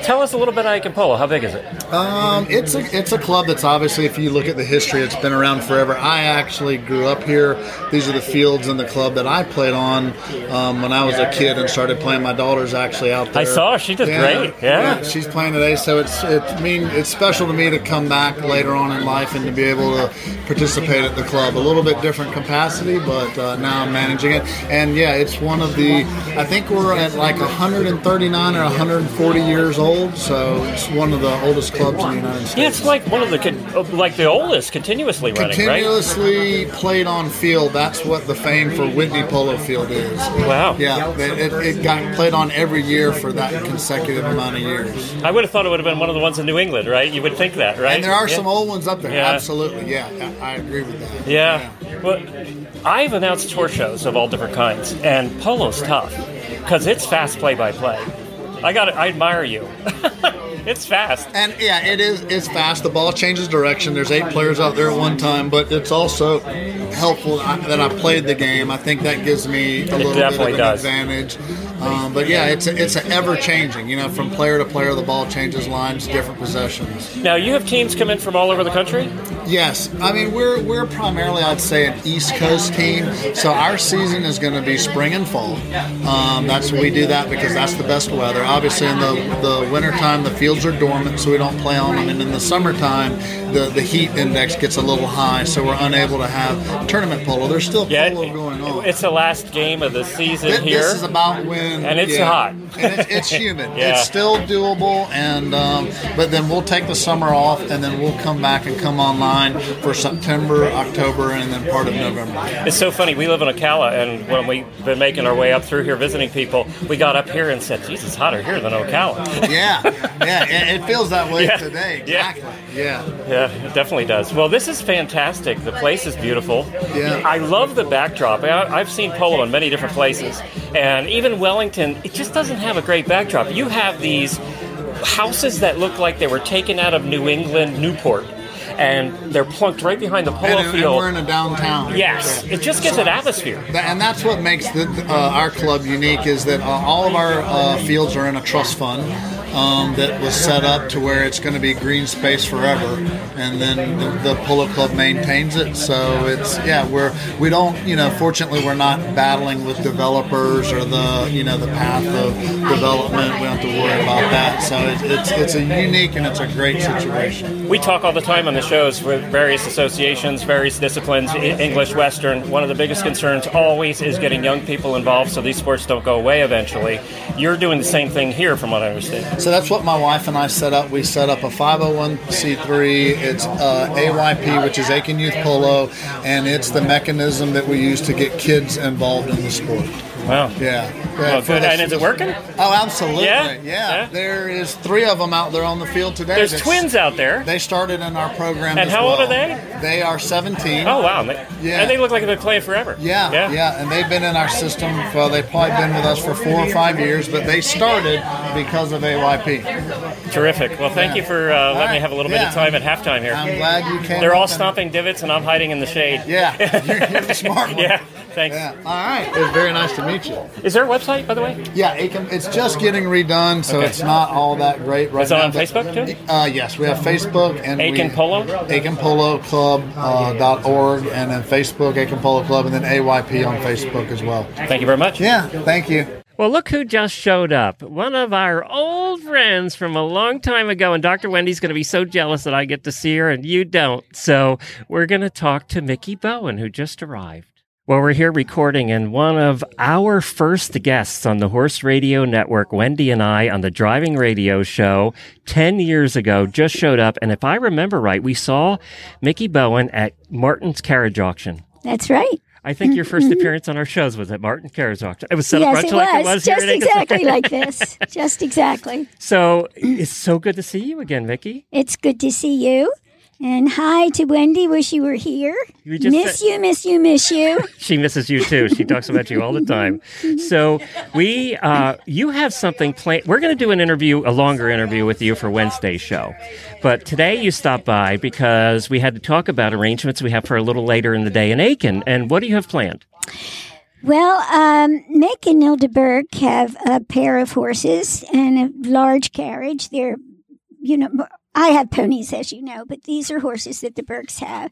tell us a little bit about Aiken Polo. How big is it? Um, it's a it's a club that's obviously, if you look at the history, it's been around forever. I actually grew up here. These are the fields in the club that I played on um, when I was a kid and started playing. My daughter's actually out there. I saw she did great. Yeah. she's playing today, so it's it I mean it's special to me to come back later on in life and to be able to participate at the club. A little bit different capacity, but uh, now I'm managing it. And yeah, it's one of the. I think we're at like 139 or 140 years old, so it's one of the oldest clubs in the United States. Yeah, it's like one of the con- like the oldest continuously running, right? Continuously played on field. That's what the fame for Whitney Polo Field is. Wow. Yeah, it, it, it got played on every year for that consecutive amount of years. I would have thought it would have been one of the ones in New England, right? You would think that, right? And there are Yeah. some old ones up there. Yeah. Absolutely. Yeah, I agree with that. Yeah. Well, I've announced tour shows of all different kinds, and polo's tough because it's fast play by play. I got I admire you. [laughs] it's fast. And yeah, it is. It's fast. The ball changes direction. There's eight players out there at one time, but it's also helpful that I played the game. I think that gives me a little bit of an does. advantage. Um, but yeah, it's it's ever changing. You know, from player to player, the ball changes lines, different possessions. Now you have teams come in from all over the country. Yes, I mean we're we're primarily I'd say an East Coast team. So our season is going to be spring and fall. Um, that's we do that because that's the best weather. Obviously in the the wintertime the fields are dormant, so we don't play on them. And in the summertime, the the heat index gets a little high, so we're unable to have tournament polo. There's still polo going on. It's the last game of the season here. This is about when, And it's yeah. hot. and it's, it's [laughs] humid. Yeah. It's still doable, and um, but then we'll take the summer off, and then we'll come back and come online for September, October, and then part of November. It's so funny. We live in Ocala, and when we've been making our way up through here visiting people, we got up here and said, "Jesus, it's hotter here than Ocala." yeah, yeah, [laughs] it, it feels that way Yeah. today. Yeah. Exactly. Yeah. Yeah, it definitely does. Well, this is fantastic. The place is beautiful. Yeah. I love the backdrop. I, I've seen polo in many different places, and even Wellington, it just doesn't have a great backdrop. You have these houses that look like they were taken out of New England, Newport, and they're plunked right behind the polo And, and field. we're in a downtown. Yes, it just gives an atmosphere. And that's what makes the, uh, our club unique is that uh, all of our uh, fields are in a trust fund um, that was set up to where it's going to be green space forever, and then the, the polo club maintains it. So it's yeah, we're we don't you know fortunately we're not battling with developers or the you know the path of development. We don't have to worry about that. So it's it's, it's a unique and it's a great situation. We talk all the time on the shows with various associations, various disciplines, English, Western. One of the biggest concerns always is getting young people involved so these sports don't go away eventually. You're doing the same thing here, from what I understand. So that's what my wife and I set up. We set up a 501c3. It's uh, AYP, which is Aiken Youth Polo, and it's the mechanism that we use to get kids involved in the sport. Wow. Yeah. Well, for good. And is it working? Oh, absolutely. Yeah? Yeah. There is three of them out there on the field today. There's That's- twins out there. They started in our program. And as how old are they? They are 17. Oh, wow. They- Yeah. And they look like they've been playing forever. Yeah, Yeah. yeah, and they've been in our system. Well, they've probably been with us for four or five years, but they started because of AYP. Terrific. Well, thank Yeah. you for uh, letting me have a little bit Yeah. of time at halftime here. I'm glad you came. They're all up and- stomping divots, and I'm hiding in the shade. Yeah, you're, you're the smart [laughs] one. yeah, thanks. Yeah. All right. It was very nice to meet you. Is there a website, by the way? Yeah, Aiken, it's just getting redone, so Okay. it's not all that great right Is it now. on but- Facebook, too? Uh, yes, we have Facebook and Aiken we, Polo? Aiken Polo Club uh, dot org, and then Facebook Aiken Polo Club, and then AYP on Facebook as well. Thank you very much. Yeah, thank you. Well, look who just showed up. One of our old friends from a long time ago. And Dr. Wendy's going to be so jealous that I get to see her and you don't. So we're going to talk to Mickey Bowen, who just arrived. Well, we're here recording, and one of our first guests on the Horse Radio Network, Wendy and I, on the Driving Radio Show 10 years ago, just showed up. And if I remember right, we saw Mickey Bowen at Martin's Carriage Auction. That's right. I think your first [laughs] appearance on our shows was at Martin Carriage Auction. It was set up yes, much it like was. it was Just exactly [laughs] like this. Just exactly. So it's so good to see you again, Mickey. It's good to see you. And hi to Wendy. Wish you were here. You just miss said- you, miss you, miss you. [laughs] She misses you too. She talks about you all the time. So we, uh, you have something planned. We're going to do an interview, a longer interview with you for Wednesday's show. But today you stopped by because we had to talk about arrangements we have for a little later in the day in Aiken. And what do you have planned? Well, um, Mick and Nilda Burke have a pair of horses and a large carriage. They're, you know, I have ponies, as you know, but these are horses that the Burkes have.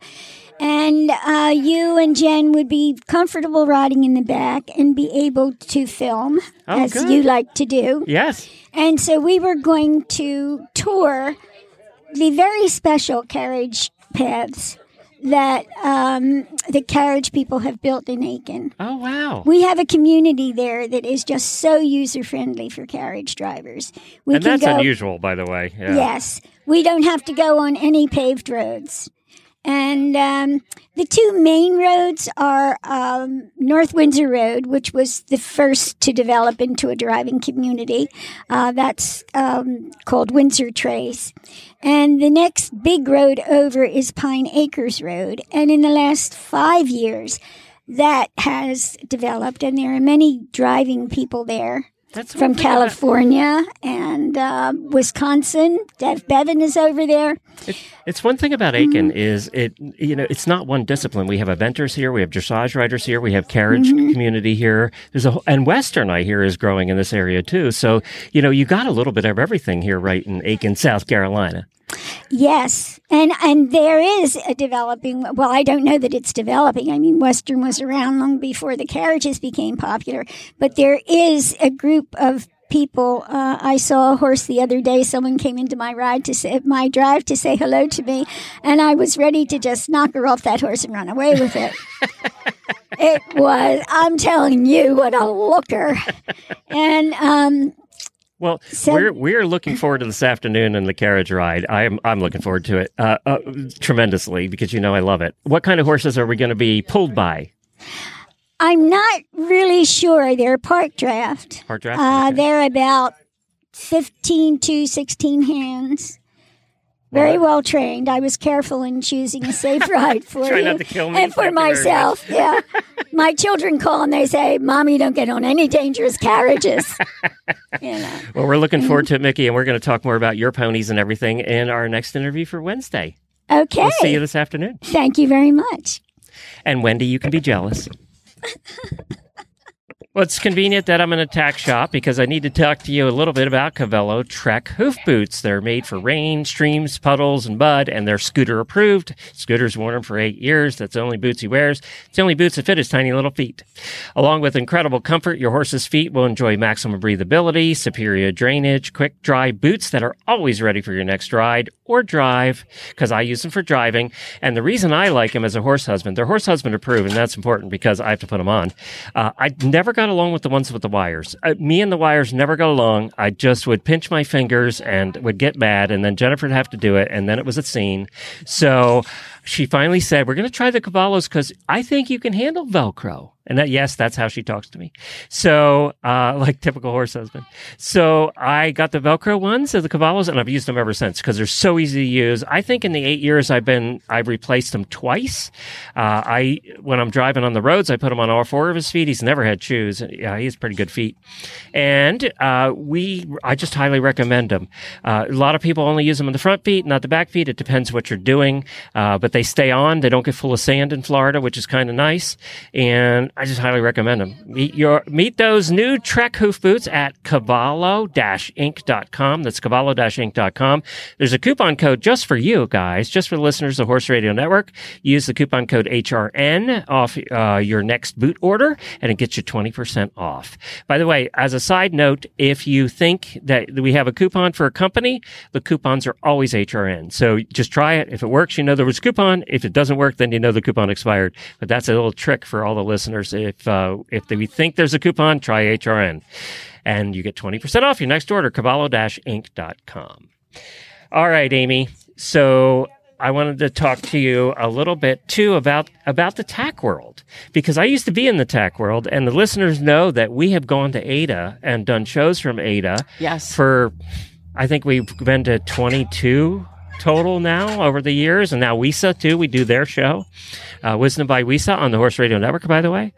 And uh, you and Jen would be comfortable riding in the back and be able to film, Oh, as good. you like to do. Yes. And so we were going to tour the very special carriage paths that um, the carriage people have built in Aiken. Oh, wow. We have a community there that is just so user friendly for carriage drivers. We and that's go, unusual, by the way. Yeah. Yes, we don't have to go on any paved roads. And um, the two main roads are um, North Windsor Road, which was the first to develop into a driving community. Uh, that's um, called Windsor Trace. And the next big road over is Pine Acres Road. And in the last five years, that has developed, and there are many driving people there. That's from one about- California and uh, Wisconsin. Dev Bevan is over there. It's one thing about Aiken Mm-hmm. is it you know it's not one discipline. We have eventers here, we have dressage riders here, we have carriage Mhm. community here. There's a and Western I hear is growing in this area too. So you know you got a little bit of everything here, right in Aiken, South Carolina. Yes, and and there is a developing. Well, I don't know that it's developing. I mean, Western was around long before the carriages became popular, but there is a group of people. Uh, I saw a horse the other day. Someone came into my ride to say my drive to say hello to me, and I was ready to just knock her off that horse and run away with it. [laughs] it was. I'm telling you, what a looker, and um, Well, we're we're looking forward to this afternoon and the carriage ride. I'm I'm looking forward to it uh, uh, tremendously because you know I love it. What kind of horses are we going to be pulled by? I'm not really sure. They're park draft. Park draft? Uh, Okay. They're about 15 to 16 hands. Very well trained. I was careful in choosing a safe [laughs] ride for Try you not to kill me. and for Thank you very myself. yeah, my children call and they say, "Mommy, don't get on any dangerous carriages." [laughs] you know. Well, we're looking forward mm-hmm. to it, Mickey, and we're going to talk more about your ponies and everything in our next interview for Wednesday. Okay. We'll see you this afternoon. Thank you very much. And Wendy, you can be jealous. [laughs] Well, it's convenient that I'm in a tack shop because I need to talk to you a little bit about Cavallo Trek hoof boots. They're made for rain, streams, puddles, and mud, and they're scooter approved. Scooter's worn them for eight years. That's the only boots he wears. It's the only boots that fit his tiny little feet. Along with incredible comfort, your horse's feet will enjoy maximum breathability, superior drainage, quick dry boots that are always ready for your next ride or drive because I use them for driving. And the reason I like them as a horse husband, they're horse husband approved, and that's important because I have to put them on. Uh, I never got along with the ones with the wires. Uh, me and the wires never got along. I just would pinch my fingers and would get mad, and then Jennifer would have to do it, and then it was a scene. So she finally said, "We're going to try the Cavallos because I think you can handle Velcro." And that, yes, that's how she talks to me. So, uh, [laughs] like typical horse husband. So I got the Velcro ones of the Cavallos and I've used them ever since because they're so easy to use. I think in the eight years I've been, I've replaced them twice. Uh, I, when I'm driving on the roads, I put them on all four of his feet. He's never had shoes. Yeah, he has pretty good feet. And, uh, we, I just highly recommend them. Uh, a lot of people only use them on the front feet, not the back feet. It depends what you're doing. Uh, but they stay on. They don't get full of sand in Florida, which is kind of nice. And I just highly recommend them. Meet your meet those new Trek hoof boots at cavallo-inc.com. That's cavallo-inc.com. There's a coupon code just for you guys, just for the listeners of Horse Radio Network. Use the coupon code HRN off uh, your next boot order, and it gets you 20% off. By the way, as a side note, if you think that we have a coupon for a company, the coupons are always HRN. So just try it. If it works, you know there was coupon. If it doesn't work, then you know the coupon expired. But that's a little trick for all the listeners. If uh, if we think there's a coupon, try HRN, and you get 20% off your next order. Cavallo-inc.com. All right, Amy. So I wanted to talk to you a little bit too about about the tack world because I used to be in the tack world, and the listeners know that we have gone to Ada and done shows from Ada. Yes. For I think we've been to 22 total now over the years, and now WESA too. We do their show, uh, Wisdom by WESA on the Horse Radio Network. By the way,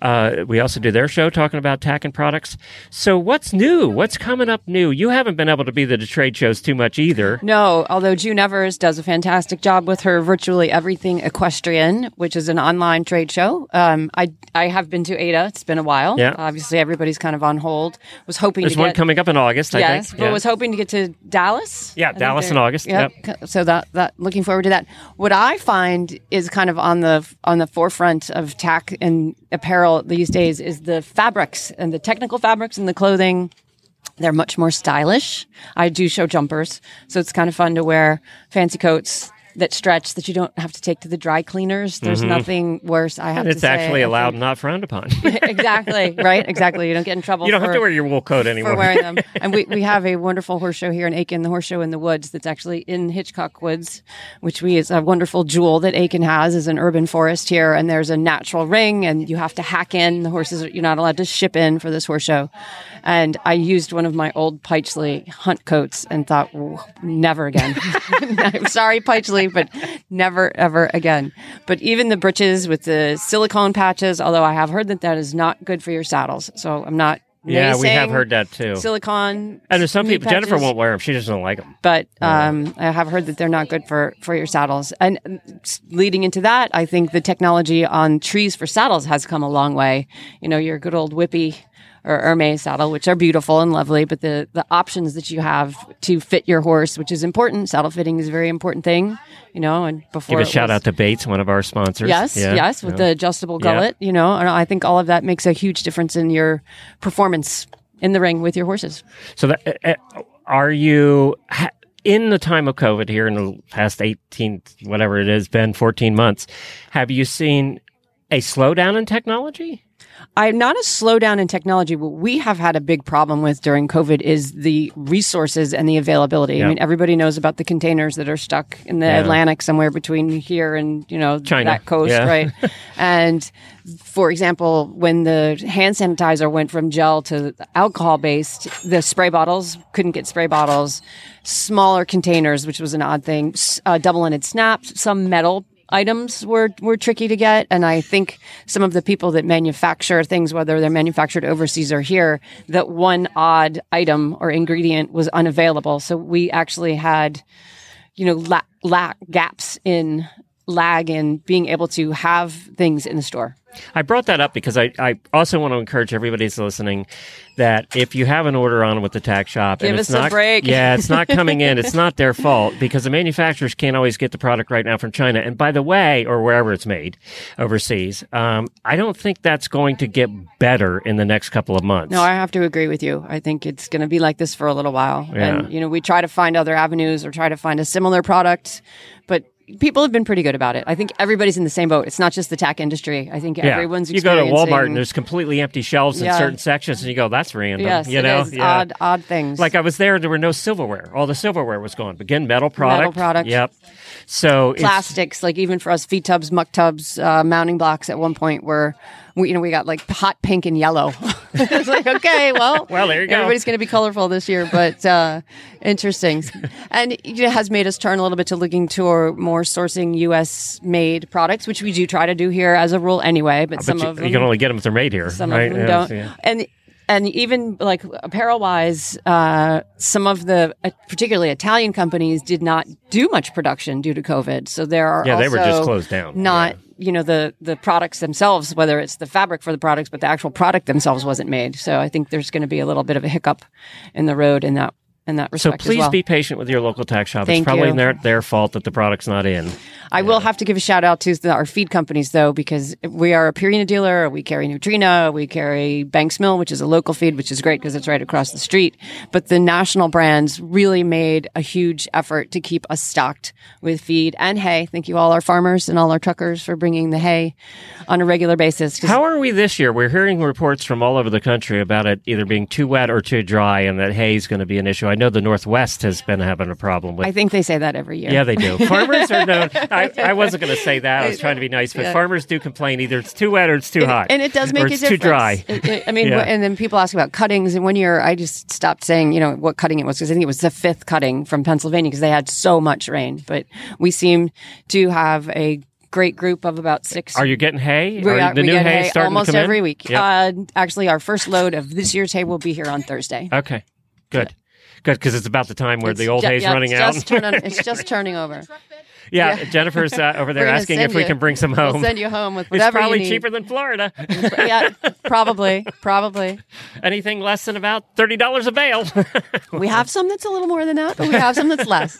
uh, we also do their show talking about tack and products. So, what's new? What's coming up new? You haven't been able to be the trade shows too much either. No, although June Evers does a fantastic job with her virtually everything equestrian, which is an online trade show. Um, I I have been to Ada. It's been a while. Yeah. Obviously, everybody's kind of on hold. Was hoping There's one get coming up in August. I yes, think. but Yeah. was hoping to get to Dallas. Yeah, I Dallas in August. Yep. So that that looking forward to that. What I find is kind of on the on the forefront of tack and apparel these days is the fabrics and the technical fabrics and the clothing. They're much more stylish. I do show jumpers, so it's kind of fun to wear fancy coats that stretch that you don't have to take to the dry cleaners. There's Mhm. nothing worse. I have And it's to actually allowed, not frowned upon. [laughs] exactly right. Exactly. You don't get in trouble. you don't for, have to wear your wool coat anymore. for wearing them. [laughs] and we, we have a wonderful horse show here in Aiken, the horse show in the woods that's actually in Hitchcock Woods, which we is a wonderful jewel that Aiken has is an urban forest here. And there's a natural ring and you have to hack in. The horses, you're not allowed to ship in for this horse show. And I used one of my old Pytchley hunt coats and thought, never again. [laughs] I'm sorry, But never, ever again. But even the britches with the silicone patches, although I have heard that that is not good for your saddles. So I'm not. Yeah, we have heard that too. Silicone. And there's some people. Jennifer won't wear them. She just doesn't like them. But um, I have heard that they're not good for for your saddles. And leading into that, I think the technology on trees for saddles has come a long way. You know, your good old Whippy or Hermes saddle, which are beautiful and lovely, but the the options that you have to fit your horse, which is important. Saddle fitting is a very important thing. You know, and before Give a shout was- out to Bates, one of our sponsors. Yes, Yeah, yes, with yeah. the adjustable Yeah. gullet, you know, and I think all of that makes a huge difference in your performance in the ring with your horses. So, that, uh, uh, are you ha- in the time of COVID here in the past 18, whatever it has been, 14 months? Have you seen a slowdown in technology? I'm not a slowdown in technology. What we have had a big problem with during COVID is the resources and the availability. Yeah. I mean, everybody knows about the containers that are stuck in the Yeah. Atlantic somewhere between here and, you know, China. that coast, Yeah. right? [laughs] and for example, when the hand sanitizer went from gel to alcohol based, the spray bottles couldn't get spray bottles, smaller containers, which was an odd thing, uh, double ended snaps, some metal items were were tricky to get. And i think some of the people that manufacture things whether they're manufactured overseas or here that one odd item or ingredient was unavailable. So we actually had you know la- la- gaps in lag in being able to have things in the store I brought that up because I, I also want to encourage everybody listening that if you have an order on with the tax shop Give and it's us a not break. yeah it's not coming in it's [laughs] not their fault because the manufacturers can't always get the product right now from China and by the way or wherever it's made overseas um, I don't think that's going to get better in the next couple of months No, I have to agree with you. I think it's going to be like this for a little while. Yeah. And, you know, we try to find other avenues or try to find a similar product, but people have been pretty good about it. I think everybody's in the same boat. It's not just the tech industry. I think yeah. everyone's you go to Walmart and there's completely empty shelves in certain sections and you go that's random Yes, you it know is. Odd- odd things like I was there there were no silverware all the silverware was gone again metal product Metal product. yep so it's- plastics, like even for us, feed tubs, muck tubs, uh, mounting blocks. At one point, where we, you know, we got like hot pink and yellow. [laughs] it's like okay, well, Well, there you go. Everybody's going to be colorful this year, but uh, interesting, [laughs] and it has made us turn a little bit to looking to more sourcing U.S. made products, which we do try to do here as a rule anyway. But, but some you, of you can only get them if they're made here some right of them Yeah, don't. yeah. And and even like apparel wise, uh, some of the uh, particularly Italian companies did not do much production due to COVID. So there are Yeah, they were just closed down. Not you know the the products themselves, whether it's the fabric for the products, but the actual product themselves wasn't made. So I think there's going to be a little bit of a hiccup in the road in that in that So respect. as please well. be patient with your local tax shop. Thank it's probably you. their their fault that the product's not in. I will have to give a shout out to the, our feed companies though, because we are a Purina dealer. We carry Nutrena, we carry Banks Mill, which is a local feed, which is great because it's right across the street. But the national brands really made a huge effort to keep us stocked with feed and hay. Thank you all our farmers and all our truckers for bringing the hay on a regular basis. How are we this year? We're hearing reports from all over the country about it either being too wet or too dry, and that hay is going to be an issue. I know the Northwest has been having a problem with. I think they say that every year. Yeah, they do. Farmers are known. [laughs] I, I wasn't going to say that. I was trying to be nice, but Yeah. farmers do complain either it's too wet or it's too And- hot, and it does make or a it's difference. too dry. It- it- I mean, [laughs] Yeah. and then people ask about cuttings. And one year, I just stopped saying, you know, what cutting it was because I think it was the fifth cutting from Pennsylvania because they had so much rain. But we seem to have a great group of about six. Are you getting hay? We, Are the we new hay, hay almost come in? every week. Yep. Uh, actually, our first load of this year's hay will be here on Thursday. okay, good, because it's about the time where It's the old ju- hay's yeah, running it's out. Just turning, it's [laughs] just turning over. yeah, yeah. Jennifer's uh, over there asking if we you- can bring some home. we'll send you home with It's whatever you probably cheaper than Florida. [laughs] yeah, probably, probably. Anything less than about thirty dollars a bale. [laughs] We have some that's a little more than that, but we have some that's less.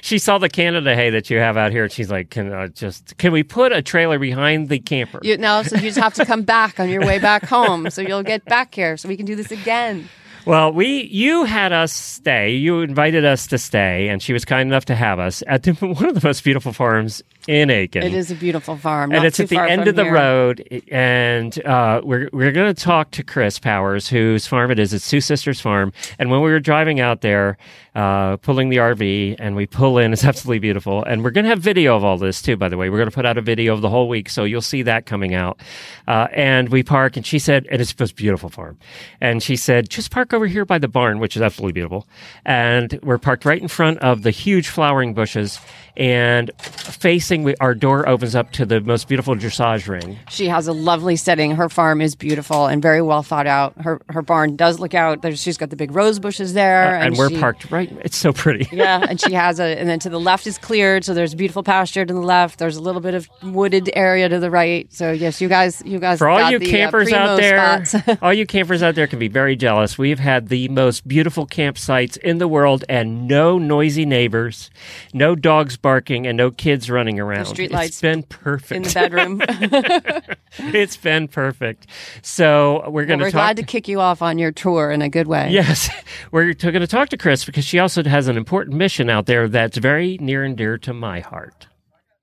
she saw the Canada hay that you have out here, and she's like, "Can uh, just can we put a trailer behind the camper?" You, now, so you just have to come back on your way back home. So you'll get back here so we can do this again. Well, we you had us stay. You invited us to stay, and she was kind enough to have us at the- [laughs] one of the most beautiful farms in Aiken. It is a beautiful farm. and it's at the end of the here. road. And uh, we're we're going to talk to Chris Powers, whose farm it is. It's Two Sisters Farm. And when we were driving out there, uh, pulling the RV, and we pull in, [laughs] it's absolutely beautiful. And we're going to have video of all this too. By the way, we're going to put out a video of the whole week, so you'll see that coming out. Uh, and we park, and she said, and it's a beautiful farm. And she said, just park over here by the barn, which is absolutely beautiful. And we're parked right in front of the huge flowering bushes. And facing, we, our door opens up to the most beautiful dressage ring. She has a lovely setting. Her farm is beautiful and very well thought out. Her her barn does look out. There's, she's got the big rose bushes there, Uh, and, we're she- parked right. It's so pretty. [laughs] yeah, and she [laughs] has a, and then to the left is cleared, so there's beautiful pasture to the left. There's a little bit of wooded area to the right. So yes, you guys, you guys, For all got you the, uh, campers out there, [laughs] all you campers out there can be very jealous. We've had the most beautiful campsites in the world, and no noisy neighbors, no dogs barking, and no kids running around. street It's lights been perfect in the bedroom. [laughs] it's been perfect. So we're Well, going we're to glad to kick you off on your tour in a good way. Yes, [laughs] we're going to talk to Chris because she also has an important mission out there that's very near and dear to my heart.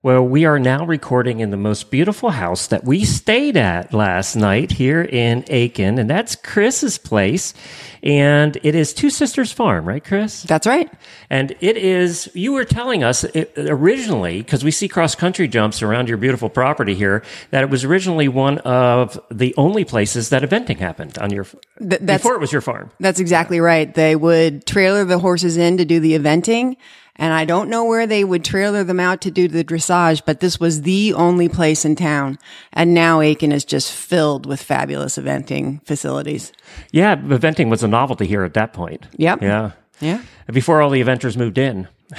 Well, we are now recording in the most beautiful house that we stayed at last night here in Aiken, and that's Chris's place. And it is Two Sisters Farm, right, Chris? That's right. And it is, you were telling us it, originally, because we see cross country jumps around your beautiful property here, that it was originally one of the only places that eventing happened on your, Th- before it was your farm. That's exactly right. They would trailer the horses in to do the eventing. And I don't know where they would trailer them out to do the dressage, but this was the only place in town. And now Aiken is just filled with fabulous eventing facilities. Yeah, eventing was a novelty here at that point. Yep. Yeah. Yeah. Before all the eventers moved in, [laughs]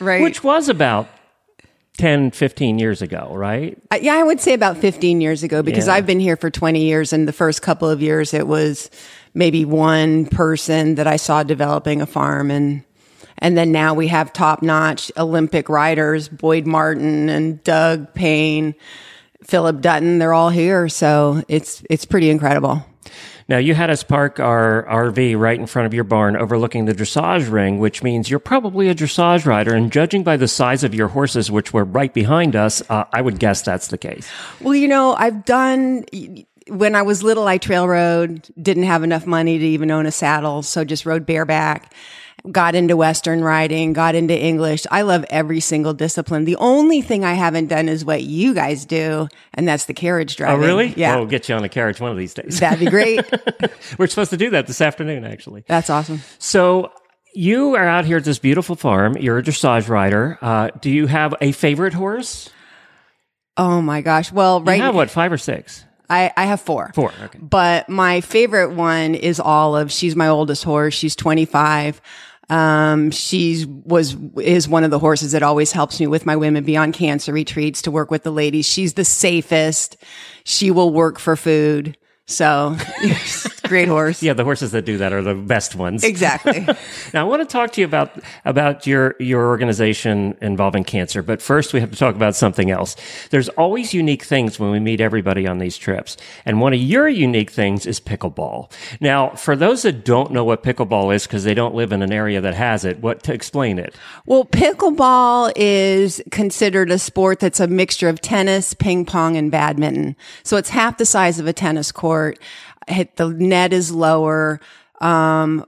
Right. which was about 10, 15 years ago, right? Uh, yeah, I would say about 15 years ago because Yeah. I've been here for 20 years and the first couple of years it was maybe one person that I saw developing a farm and and then now we have top-notch Olympic riders, Boyd Martin and Doug Payne, Phillip Dutton, they're all here, so it's it's pretty incredible. Now, you had us park our RV right in front of your barn overlooking the dressage ring, which means you're probably a dressage rider. And judging by the size of your horses, which were right behind us, uh, I would guess that's the case. Well, you know, I've done when I was little, I trail rode, didn't have enough money to even own a saddle, so just rode bareback. Got into Western riding, got into English. I love every single discipline. The only thing I haven't done is what you guys do, and that's the carriage driving. Oh, really? Yeah. We'll get you on a carriage one of these days. That'd be great. [laughs] We're supposed to do that this afternoon, actually. That's awesome. So you are out here at this beautiful farm. You're a dressage rider. Uh, do you have a favorite horse? Oh my gosh. Well, right. You have what, five or six? I, I have four. Four. Okay. But my favorite one is Olive. She's my oldest horse. She's 25. Um, she's was, is one of the horses that always helps me with my women beyond cancer retreats to work with the ladies. She's the safest. She will work for food. So [laughs] great horse. Yeah, the horses that do that are the best ones. Exactly. [laughs] now, I want to talk to you about about your your organization involving cancer, but first we have to talk about something else. There's always unique things when we meet everybody on these trips, and one of your unique things is pickleball. Now, for those that don't know what pickleball is because they don't live in an area that has it, what to explain it? Well, pickleball is considered a sport that's a mixture of tennis, ping pong, and badminton. So it's half the size of a tennis court. Hit the net is lower. Um,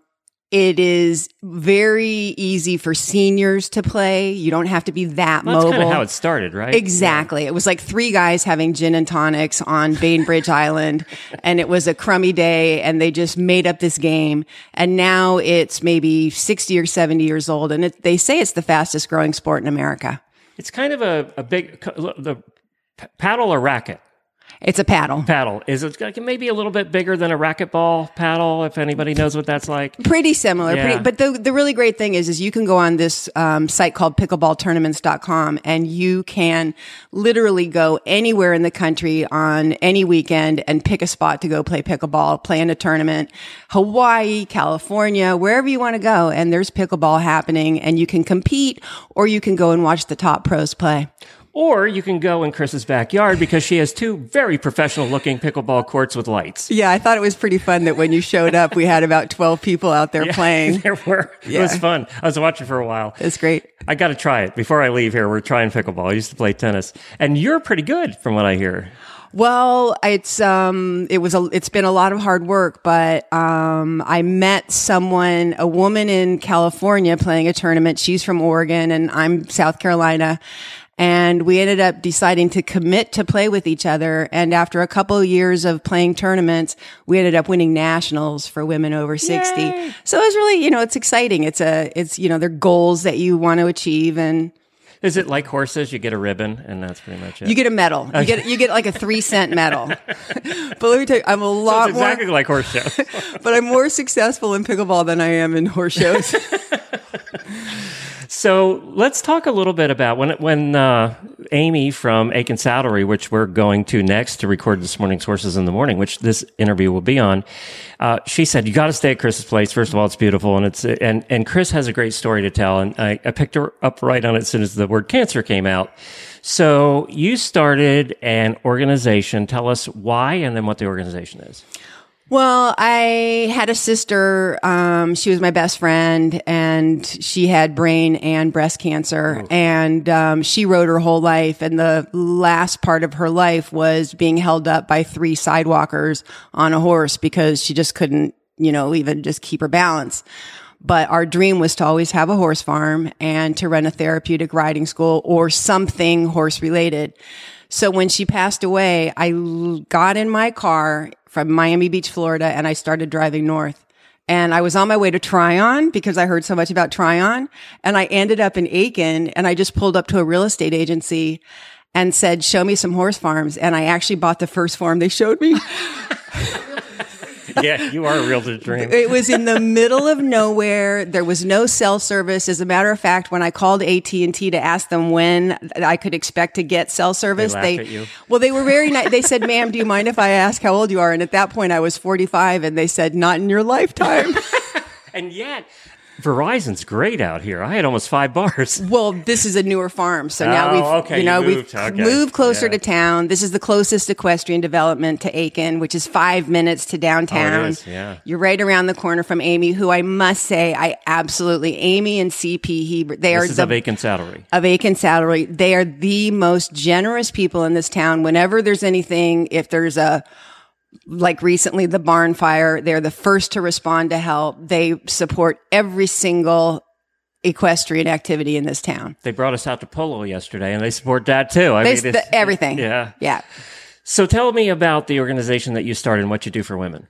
It is very easy for seniors to play. You don't have to be that Well, that's mobile. kind of how it started, right? Exactly. It was like three guys having gin and tonics on Bainbridge [laughs] Island, and it was a crummy day, and they just made up this game. And now it's maybe 60 or 70 years old, and it, they say it's the fastest growing sport in America. It's kind of a, a big the paddle or racket. It's a paddle. Paddle is it like maybe a little bit bigger than a racquetball paddle? If anybody knows what that's like. Pretty similar. Yeah. Pretty, but the, the really great thing is, is you can go on this um, site called pickleballtournaments.com and you can literally go anywhere in the country on any weekend and pick a spot to go play pickleball, play in a tournament, Hawaii, California, wherever you want to go. And there's pickleball happening and you can compete or you can go and watch the top pros play. Or you can go in Chris's backyard because she has two very professional looking pickleball courts with lights. Yeah, I thought it was pretty fun that when you showed up, we had about 12 people out there Yeah, [laughs] playing. there were. It was fun. I was watching for a while. It's great. I got to try it before I leave here. We're trying pickleball. I used to play tennis, and you're pretty good from what I hear. Well, it's um it was a it's been a lot of hard work, but um I met someone, a woman in California playing a tournament. She's from Oregon and I'm South Carolina. And we ended up deciding to commit to play with each other. And after a couple of years of playing tournaments, we ended up winning nationals for women over 60. So it's really, you know, it's exciting. It's a, it's, you know, they're goals that you want to achieve and Is it like horses? You get a ribbon, and that's pretty much it. you get a medal. You get, you get like a three cent medal. [laughs] but let me tell you, I'm a So lot it's more exactly like horse shows. [laughs] but I'm more successful in pickleball than I am in horse shows. [laughs] So let's talk a little bit about when when uh, Amy from Aiken Saddlery, which we're going to next to record this morning's Horses in the Morning, which this interview will be on. Uh, she said you got to stay at Chris's place. First of all, it's beautiful, and it's and and Chris has a great story to tell, and I, I picked her up right on it as soon as the word cancer came out. So you started an organization. Tell us why, and then what the organization is. Well, I had a sister. Um, she was my best friend, and she had brain and breast cancer. And um, she rode her whole life, and the last part of her life was being held up by three sidewalkers on a horse because she just couldn't, you know, even just keep her balance. But our dream was to always have a horse farm and to run a therapeutic riding school or something horse related. So when she passed away, I got in my car from Miami Beach, Florida, and I started driving north. And I was on my way to Tryon because I heard so much about Tryon. And I ended up in Aiken and I just pulled up to a real estate agency and said, show me some horse farms. And I actually bought the first farm they showed me. [laughs] [laughs] yeah, you are a realtor's dream. It was in the middle of nowhere. There was no cell service. As a matter of fact, when I called AT and T to ask them when I could expect to get cell service, they, at you. well, they were very nice. They said, "Ma'am, do you mind if I ask how old you are?" And at that point, I was forty-five, and they said, "Not in your lifetime." [laughs] And yet, Verizon's great out here. I had almost five bars. [laughs] Well, this is a newer farm, so now Oh, we've okay, you know you moved. we've Okay. moved closer Yeah. to town. This is the closest equestrian development to Aiken, which is five minutes to downtown. Oh, it is, yeah. You're right around the corner from Amy, who I must say I absolutely Amy and CP Hebert. They This are is the a vacant salary. of Aiken Saddlery. They are the most generous people in this town. Whenever there's anything, if there's a like recently the barn fire, they're the first to respond to help. They support every single equestrian activity in this town. They brought us out to polo yesterday, and they support that too. I They mean, the- everything. Yeah, Yeah. So tell me about the organization that you started and what you do for women.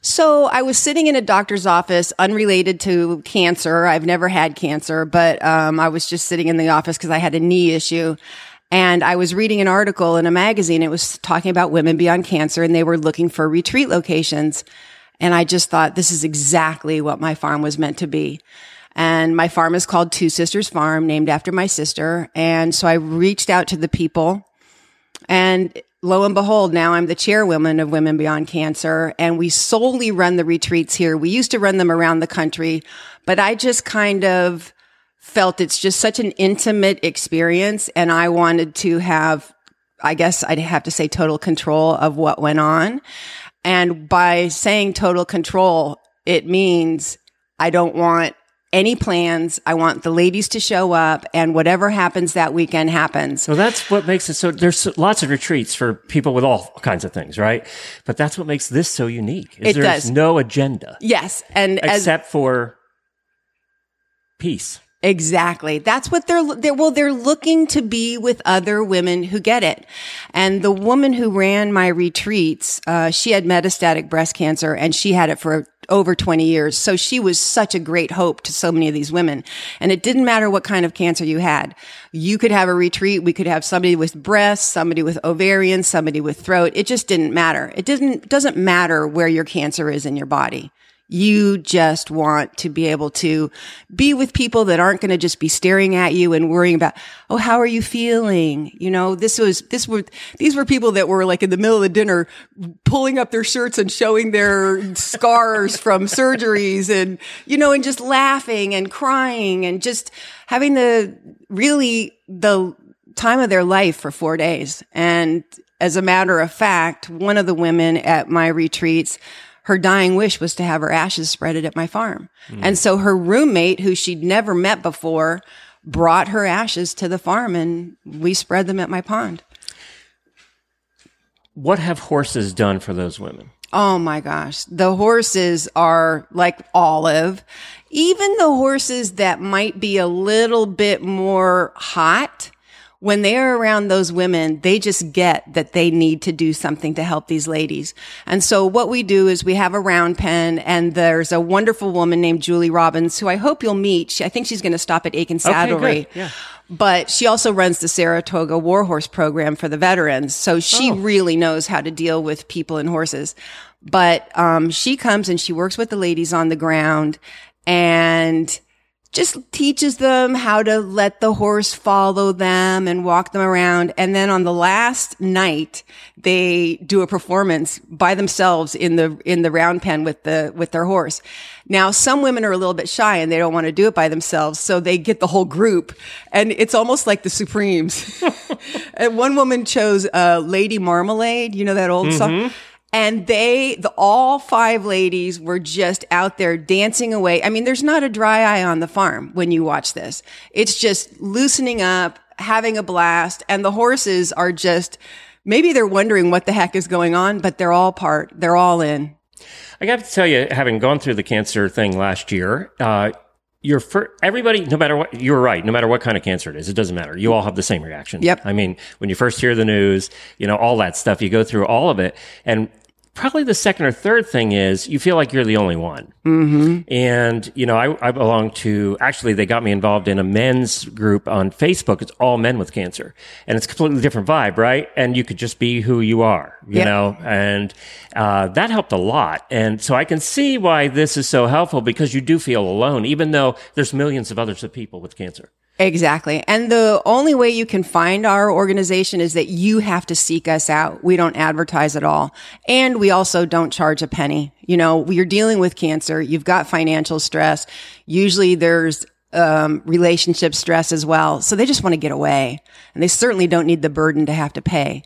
So I was sitting in a doctor's office, unrelated to cancer. I've never had cancer, but um, I was just sitting in the office because I had a knee issue. And I was reading an article in a magazine. It was talking about women beyond cancer, and they were looking for retreat locations. And I just thought this is exactly what my farm was meant to be. And my farm is called Two Sisters Farm, named after my sister. And so I reached out to the people and lo and behold, now I'm the chairwoman of Women Beyond Cancer, and we solely run the retreats here. We used to run them around the country, but I just kind of felt it's just such an intimate experience, and I wanted to have, I guess I'd have to say, total control of what went on. And by saying total control, it means I don't want any plans. I want the ladies to show up and whatever happens that weekend happens. So that's what makes it so. There's lots of retreats for people with all kinds of things, right? But that's what makes this so unique. Is It there's does. no agenda Yes. And as, except for peace. Exactly. That's what they're, they're, well, they're looking to be with other women who get it. And the woman who ran my retreats, uh, she had metastatic breast cancer and she had it for over 20 years. So she was such a great hope to so many of these women. And it didn't matter what kind of cancer you had. You could have a retreat. We could have somebody with breast, somebody with ovarian, somebody with throat. It just didn't matter. It didn't, doesn't matter where your cancer is in your body. You just want to be able to be with people that aren't going to just be staring at you and worrying about, oh, how are you feeling? You know, this was, this were, these were people that were like in the middle of the dinner pulling up their shirts and showing their scars from surgeries and, you know, and just laughing and crying and just having the really the time of their life for four days. And as a matter of fact, one of the women at my retreats, her dying wish was to have her ashes spreaded at my farm. And so her roommate, who she'd never met before, brought her ashes to the farm and we spread them at my pond. What have horses done for those women? Oh my gosh. The horses are like olive. Even the horses that might be a little bit more hot, when they are around those women, they just get that they need to do something to help these ladies. And so what we do is we have a round pen and there's a wonderful woman named Julie Robbins who I hope you'll meet. She, I think she's going to stop at Aiken Saddlery. good. Yeah. But she also runs the Saratoga Warhorse program for the veterans. So she Oh. really knows how to deal with people and horses. But um, she comes and she works with the ladies on the ground and just teaches them how to let the horse follow them and walk them around. And then on the last night, they do a performance by themselves in the, in the round pen with the, with their horse. Now, some women are a little bit shy and they don't want to do it by themselves. So they get the whole group and it's almost like the Supremes. [laughs] and one woman chose, uh, Lady Marmalade. You know that old song? And they, the all five ladies were just out there dancing away. I mean, there's not a dry eye on the farm when you watch this. It's just loosening up, having a blast, and the horses are just, maybe they're wondering what the heck is going on, but they're all part, they're all in. I got to tell you, having gone through the cancer thing last year, uh, your everybody, no matter what, you're right. No matter what kind of cancer it is, it doesn't matter. You all have the same reaction. Yep. I mean, when you first hear the news, you know, all that stuff, you go through all of it. And probably the second or third thing is you feel like you're the only one. Mm-hmm. And, you know, I, I belong to, actually, they got me involved in a men's group on Facebook. It's all men with cancer. And it's a completely different vibe, right? And you could just be who you are, you Yep. know? And uh, that helped a lot. And so I can see why this is so helpful because you do feel alone, even though there's millions of others of people with cancer. Exactly. And the only way you can find our organization is that you have to seek us out. We don't advertise at all. And we also don't charge a penny. You know, you're dealing with cancer. You've got financial stress. Usually there's um, relationship stress as well. So they just want to get away and they certainly don't need the burden to have to pay.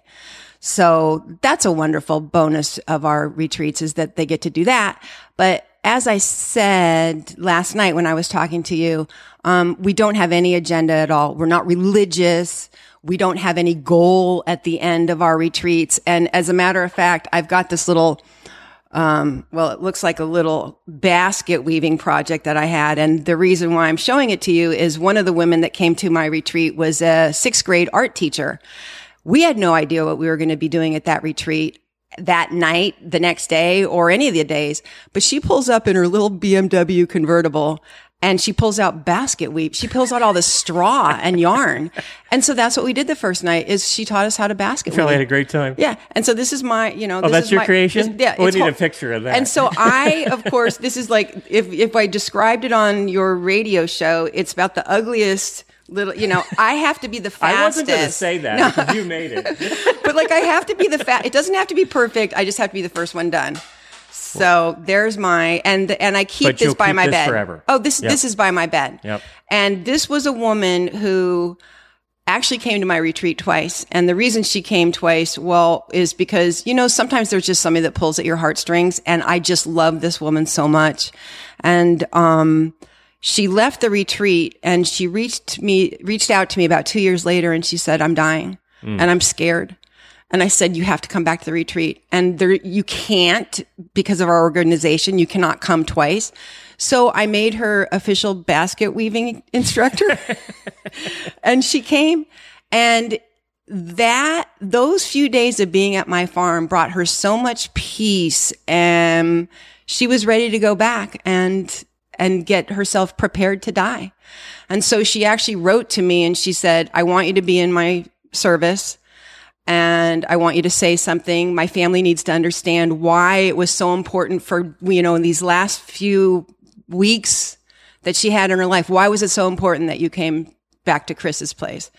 So that's a wonderful bonus of our retreats is that they get to do that. But as I said last night when I was talking to you, um, we don't have any agenda at all. We're not religious. We don't have any goal at the end of our retreats. And as a matter of fact, I've got this little, um, well, it looks like a little basket weaving project that I had. And the reason why I'm showing it to you is one of the women that came to my retreat was a sixth grade art teacher. We had no idea what we were going to be doing at that retreat that night, the next day, or any of the days. But she pulls up in her little BMW convertible and she pulls out basket weave. She pulls out all the straw and yarn. And so that's what we did the first night is she taught us how to basket I probably had a great time. Yeah. And so this is my, you know, Oh, this that's is your my- creation? this- yeah. We need a picture of that. And so [laughs] I, of course, this is like, if, if I described it on your radio show, it's about the ugliest little, you know, I have to be the fastest. [laughs] I wasn't going to say that No. you made it. [laughs] but like I have to be the fat. It doesn't have to be perfect. I just have to be the first one done. So there's my and and I keep this by keep my this bed. forever. Oh, this Yep. this is by my bed. Yep. And this was a woman who actually came to my retreat twice. And the reason she came twice, well, is because, you know, sometimes there's just somebody that pulls at your heartstrings. And I just love this woman so much. And, um, she left the retreat and she reached me, reached out to me about two years later and she said, I'm dying Mm. and I'm scared. And I said, you have to come back to the retreat. And there, you can't because of our organization. You cannot come twice. So I made her official basket weaving [laughs] instructor [laughs] and she came and that those few days of being at my farm brought her so much peace and she was ready to go back and and get herself prepared to die. And so she actually wrote to me and she said, I want you to be in my service and I want you to say something. My family needs to understand why it was so important for, you know, in these last few weeks that she had in her life. Why was it so important that you came back to Chris's place?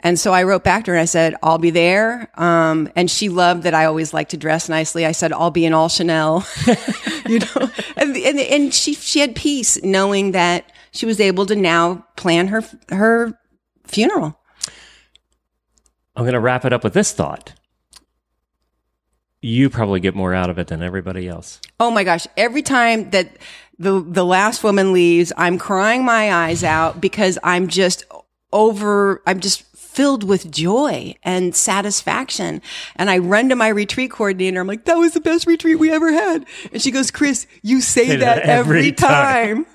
And so I wrote back to her and I said, I'll be there. Um, and she loved that I always like to dress nicely. I said, I'll be in all Chanel, [laughs] you know, and, and, and she, she had peace knowing that she was able to now plan her, her funeral. I'm going to wrap it up with this thought. You probably get more out of it than everybody else. Oh my gosh. Every time that the, the last woman leaves, I'm crying my eyes out because I'm just over, I'm just filled with joy and satisfaction. And I run to my retreat coordinator. I'm like, that was the best retreat we ever had. And she goes, Chris, you say, Say that, that every every time." time.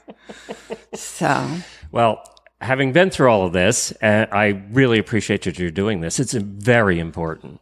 so Well, having been through all of this, uh, I really appreciate that you're doing this. It's very important.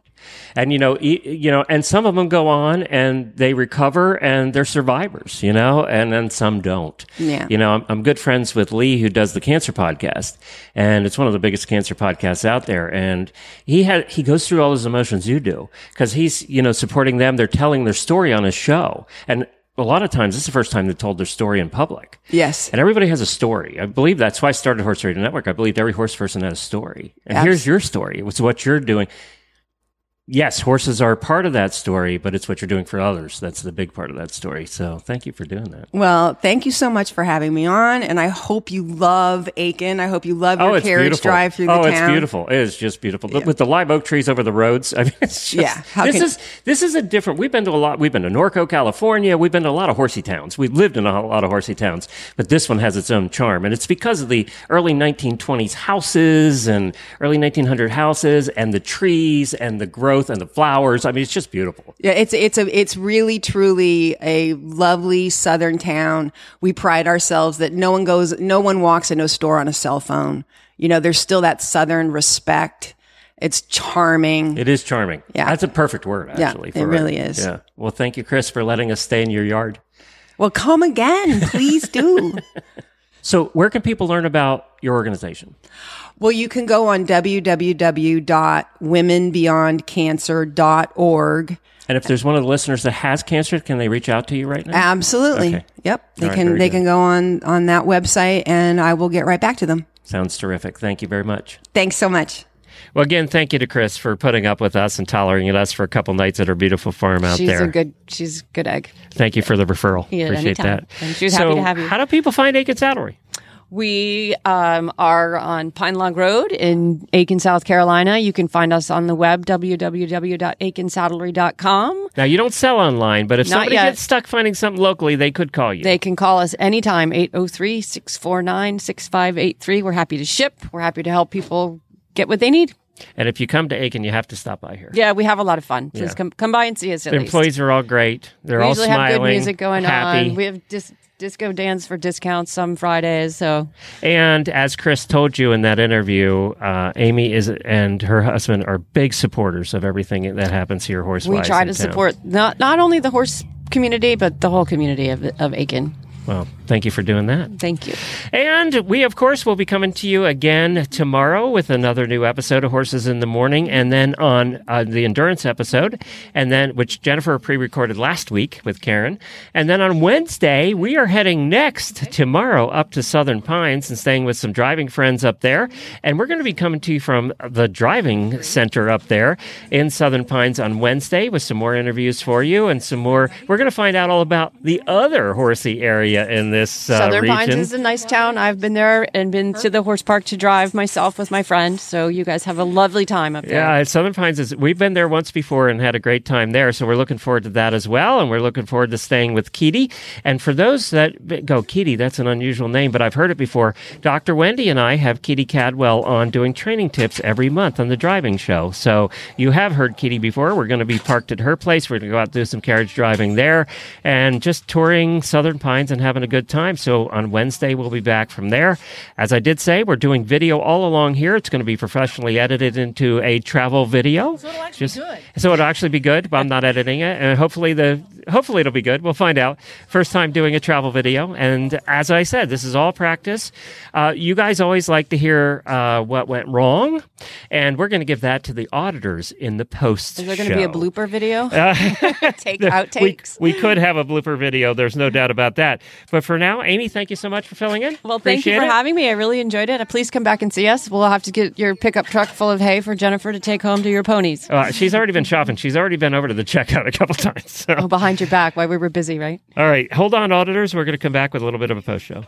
And you know, e- you know, and some of them go on and they recover and they're survivors, you know, and then some don't. Yeah. You know, I'm, I'm good friends with Lee, who does the cancer podcast, and it's one of the biggest cancer podcasts out there. And he had he goes through all those emotions you do because he's you know supporting them. They're telling their story on his show, and a lot of times this is the first time they told their story in public. Yes. And everybody has a story. I believe that's why I started Horse Radio Network. I believed every horse person had a story. And here's your story. It was what you're doing. Yes, horses are part of that story, but it's what you're doing for others. That's the big part of that story. So thank you for doing that. Well, thank you so much for having me on, and I hope you love Aiken. I hope you love your oh, it's carriage beautiful. drive through the town. oh, it's beautiful. It is just beautiful. Look, With the live oak trees over the roads. I mean, it's just, Yeah, how this can- is this is a different. We've been to a lot. We've been to Norco, California. We've been to a lot of horsey towns. We've lived in a lot of horsey towns, but this one has its own charm, and it's because of the early 1920s houses and early 1900 houses and the trees and the growth and the flowers. I mean, it's just beautiful. Yeah, it's it's a it's really truly a lovely southern town. We pride ourselves that no one goes, no one walks into a store on a cell phone. You know, there's still that southern respect. It's charming. It is charming. Yeah. that's a perfect word. Actually, Yeah, it really is. Yeah. Well, thank you, Chris, for letting us stay in your yard. Well, come again, please do. [laughs] So, where can people learn about your organization? Well, you can go on www.womenbeyondcancer.org. And if there's one of the listeners that has cancer, can they reach out to you right now? Absolutely. Okay. Yep. They right, can they good. can go on on that website and I will get right back to them. Sounds terrific. Thank you very much. Thanks so much. Well, again, thank you to Chris for putting up with us and tolerating us for a couple nights at her beautiful farm out she's there. a good. She's a good egg. Thank you for the referral. Yeah, Appreciate anytime. that. And she was so happy to have you. How do people find Aiken Saddlery? We um, are on Pine Log Road in Aiken, South Carolina. You can find us on the web, www.aikensaddlery.com. Now, you don't sell online, but if Not somebody yet. gets stuck finding something locally, they could call you. They can call us anytime, 803 649 6583. We're happy to ship. We're happy to help people get what they need. and if you come to Aiken, you have to stop by here. Yeah, we have a lot of fun. Please Yeah. come come by and see us at The least. employees are all great. They're we all usually smiling, have good music going happy. on. We have dis- disco dance for discounts some Fridays. So And as Chris told you in that interview, uh, Amy is and her husband are big supporters of everything that happens here horse we try to support not not only the horse community but the whole community of of Aiken. Well, thank you for doing that. Thank you. And we, of course, will be coming to you again tomorrow with another new episode of Horses in the Morning, and then on uh, the endurance episode, and then which Jennifer pre-recorded last week with Karen, and then on Wednesday we are heading next tomorrow up to Southern Pines and staying with some driving friends up there, and we're going to be coming to you from the driving center up there in Southern Pines on Wednesday with some more interviews for you and some more. We're going to find out all about the other horsey area in this uh, Southern region. Pines is a nice town. I've been there and been to the horse park to drive myself with my friend. So you guys have a lovely time up there. Yeah, Southern Pines is. We've been there once before and had a great time there, so we're looking forward to that as well. And we're looking forward to staying with Kitty. And for those that go, Kitty, that's an unusual name, but I've heard it before. Dr. Wendy and I have Kitty Cadwell on doing training tips every month on the driving show. So you have heard Kitty before. We're going to be parked at her place. We're going to go out and do some carriage driving there and just touring Southern Pines and having a good time. So on Wednesday, we'll be back from there. As I did say, we're doing video all along here. It's going to be professionally edited into a travel video. So it'll actually be good. So it'll actually be good, but I'm not editing it. And hopefully the hopefully it'll be good. We'll find out. First time doing a travel video. And as I said, this is all practice. Uh, you guys always like to hear uh, what went wrong. And we're going to give that to the auditors in the post. Is there going to be a blooper video? [laughs] [laughs] Take we, outtakes. we could have a blooper video. There's no doubt about that. But for now, Amy, thank you so much for filling in. Well, thank you for it. having me. I really enjoyed it. Uh, Please come back and see us. We'll have to get your pickup truck full of hay for Jennifer to take home to your ponies. Uh, she's already been shopping. She's already been over to the checkout a couple [laughs] times. So. Oh, behind your back while we were busy, right? All right, hold on, auditors. We're going to come back with a little bit of a post show.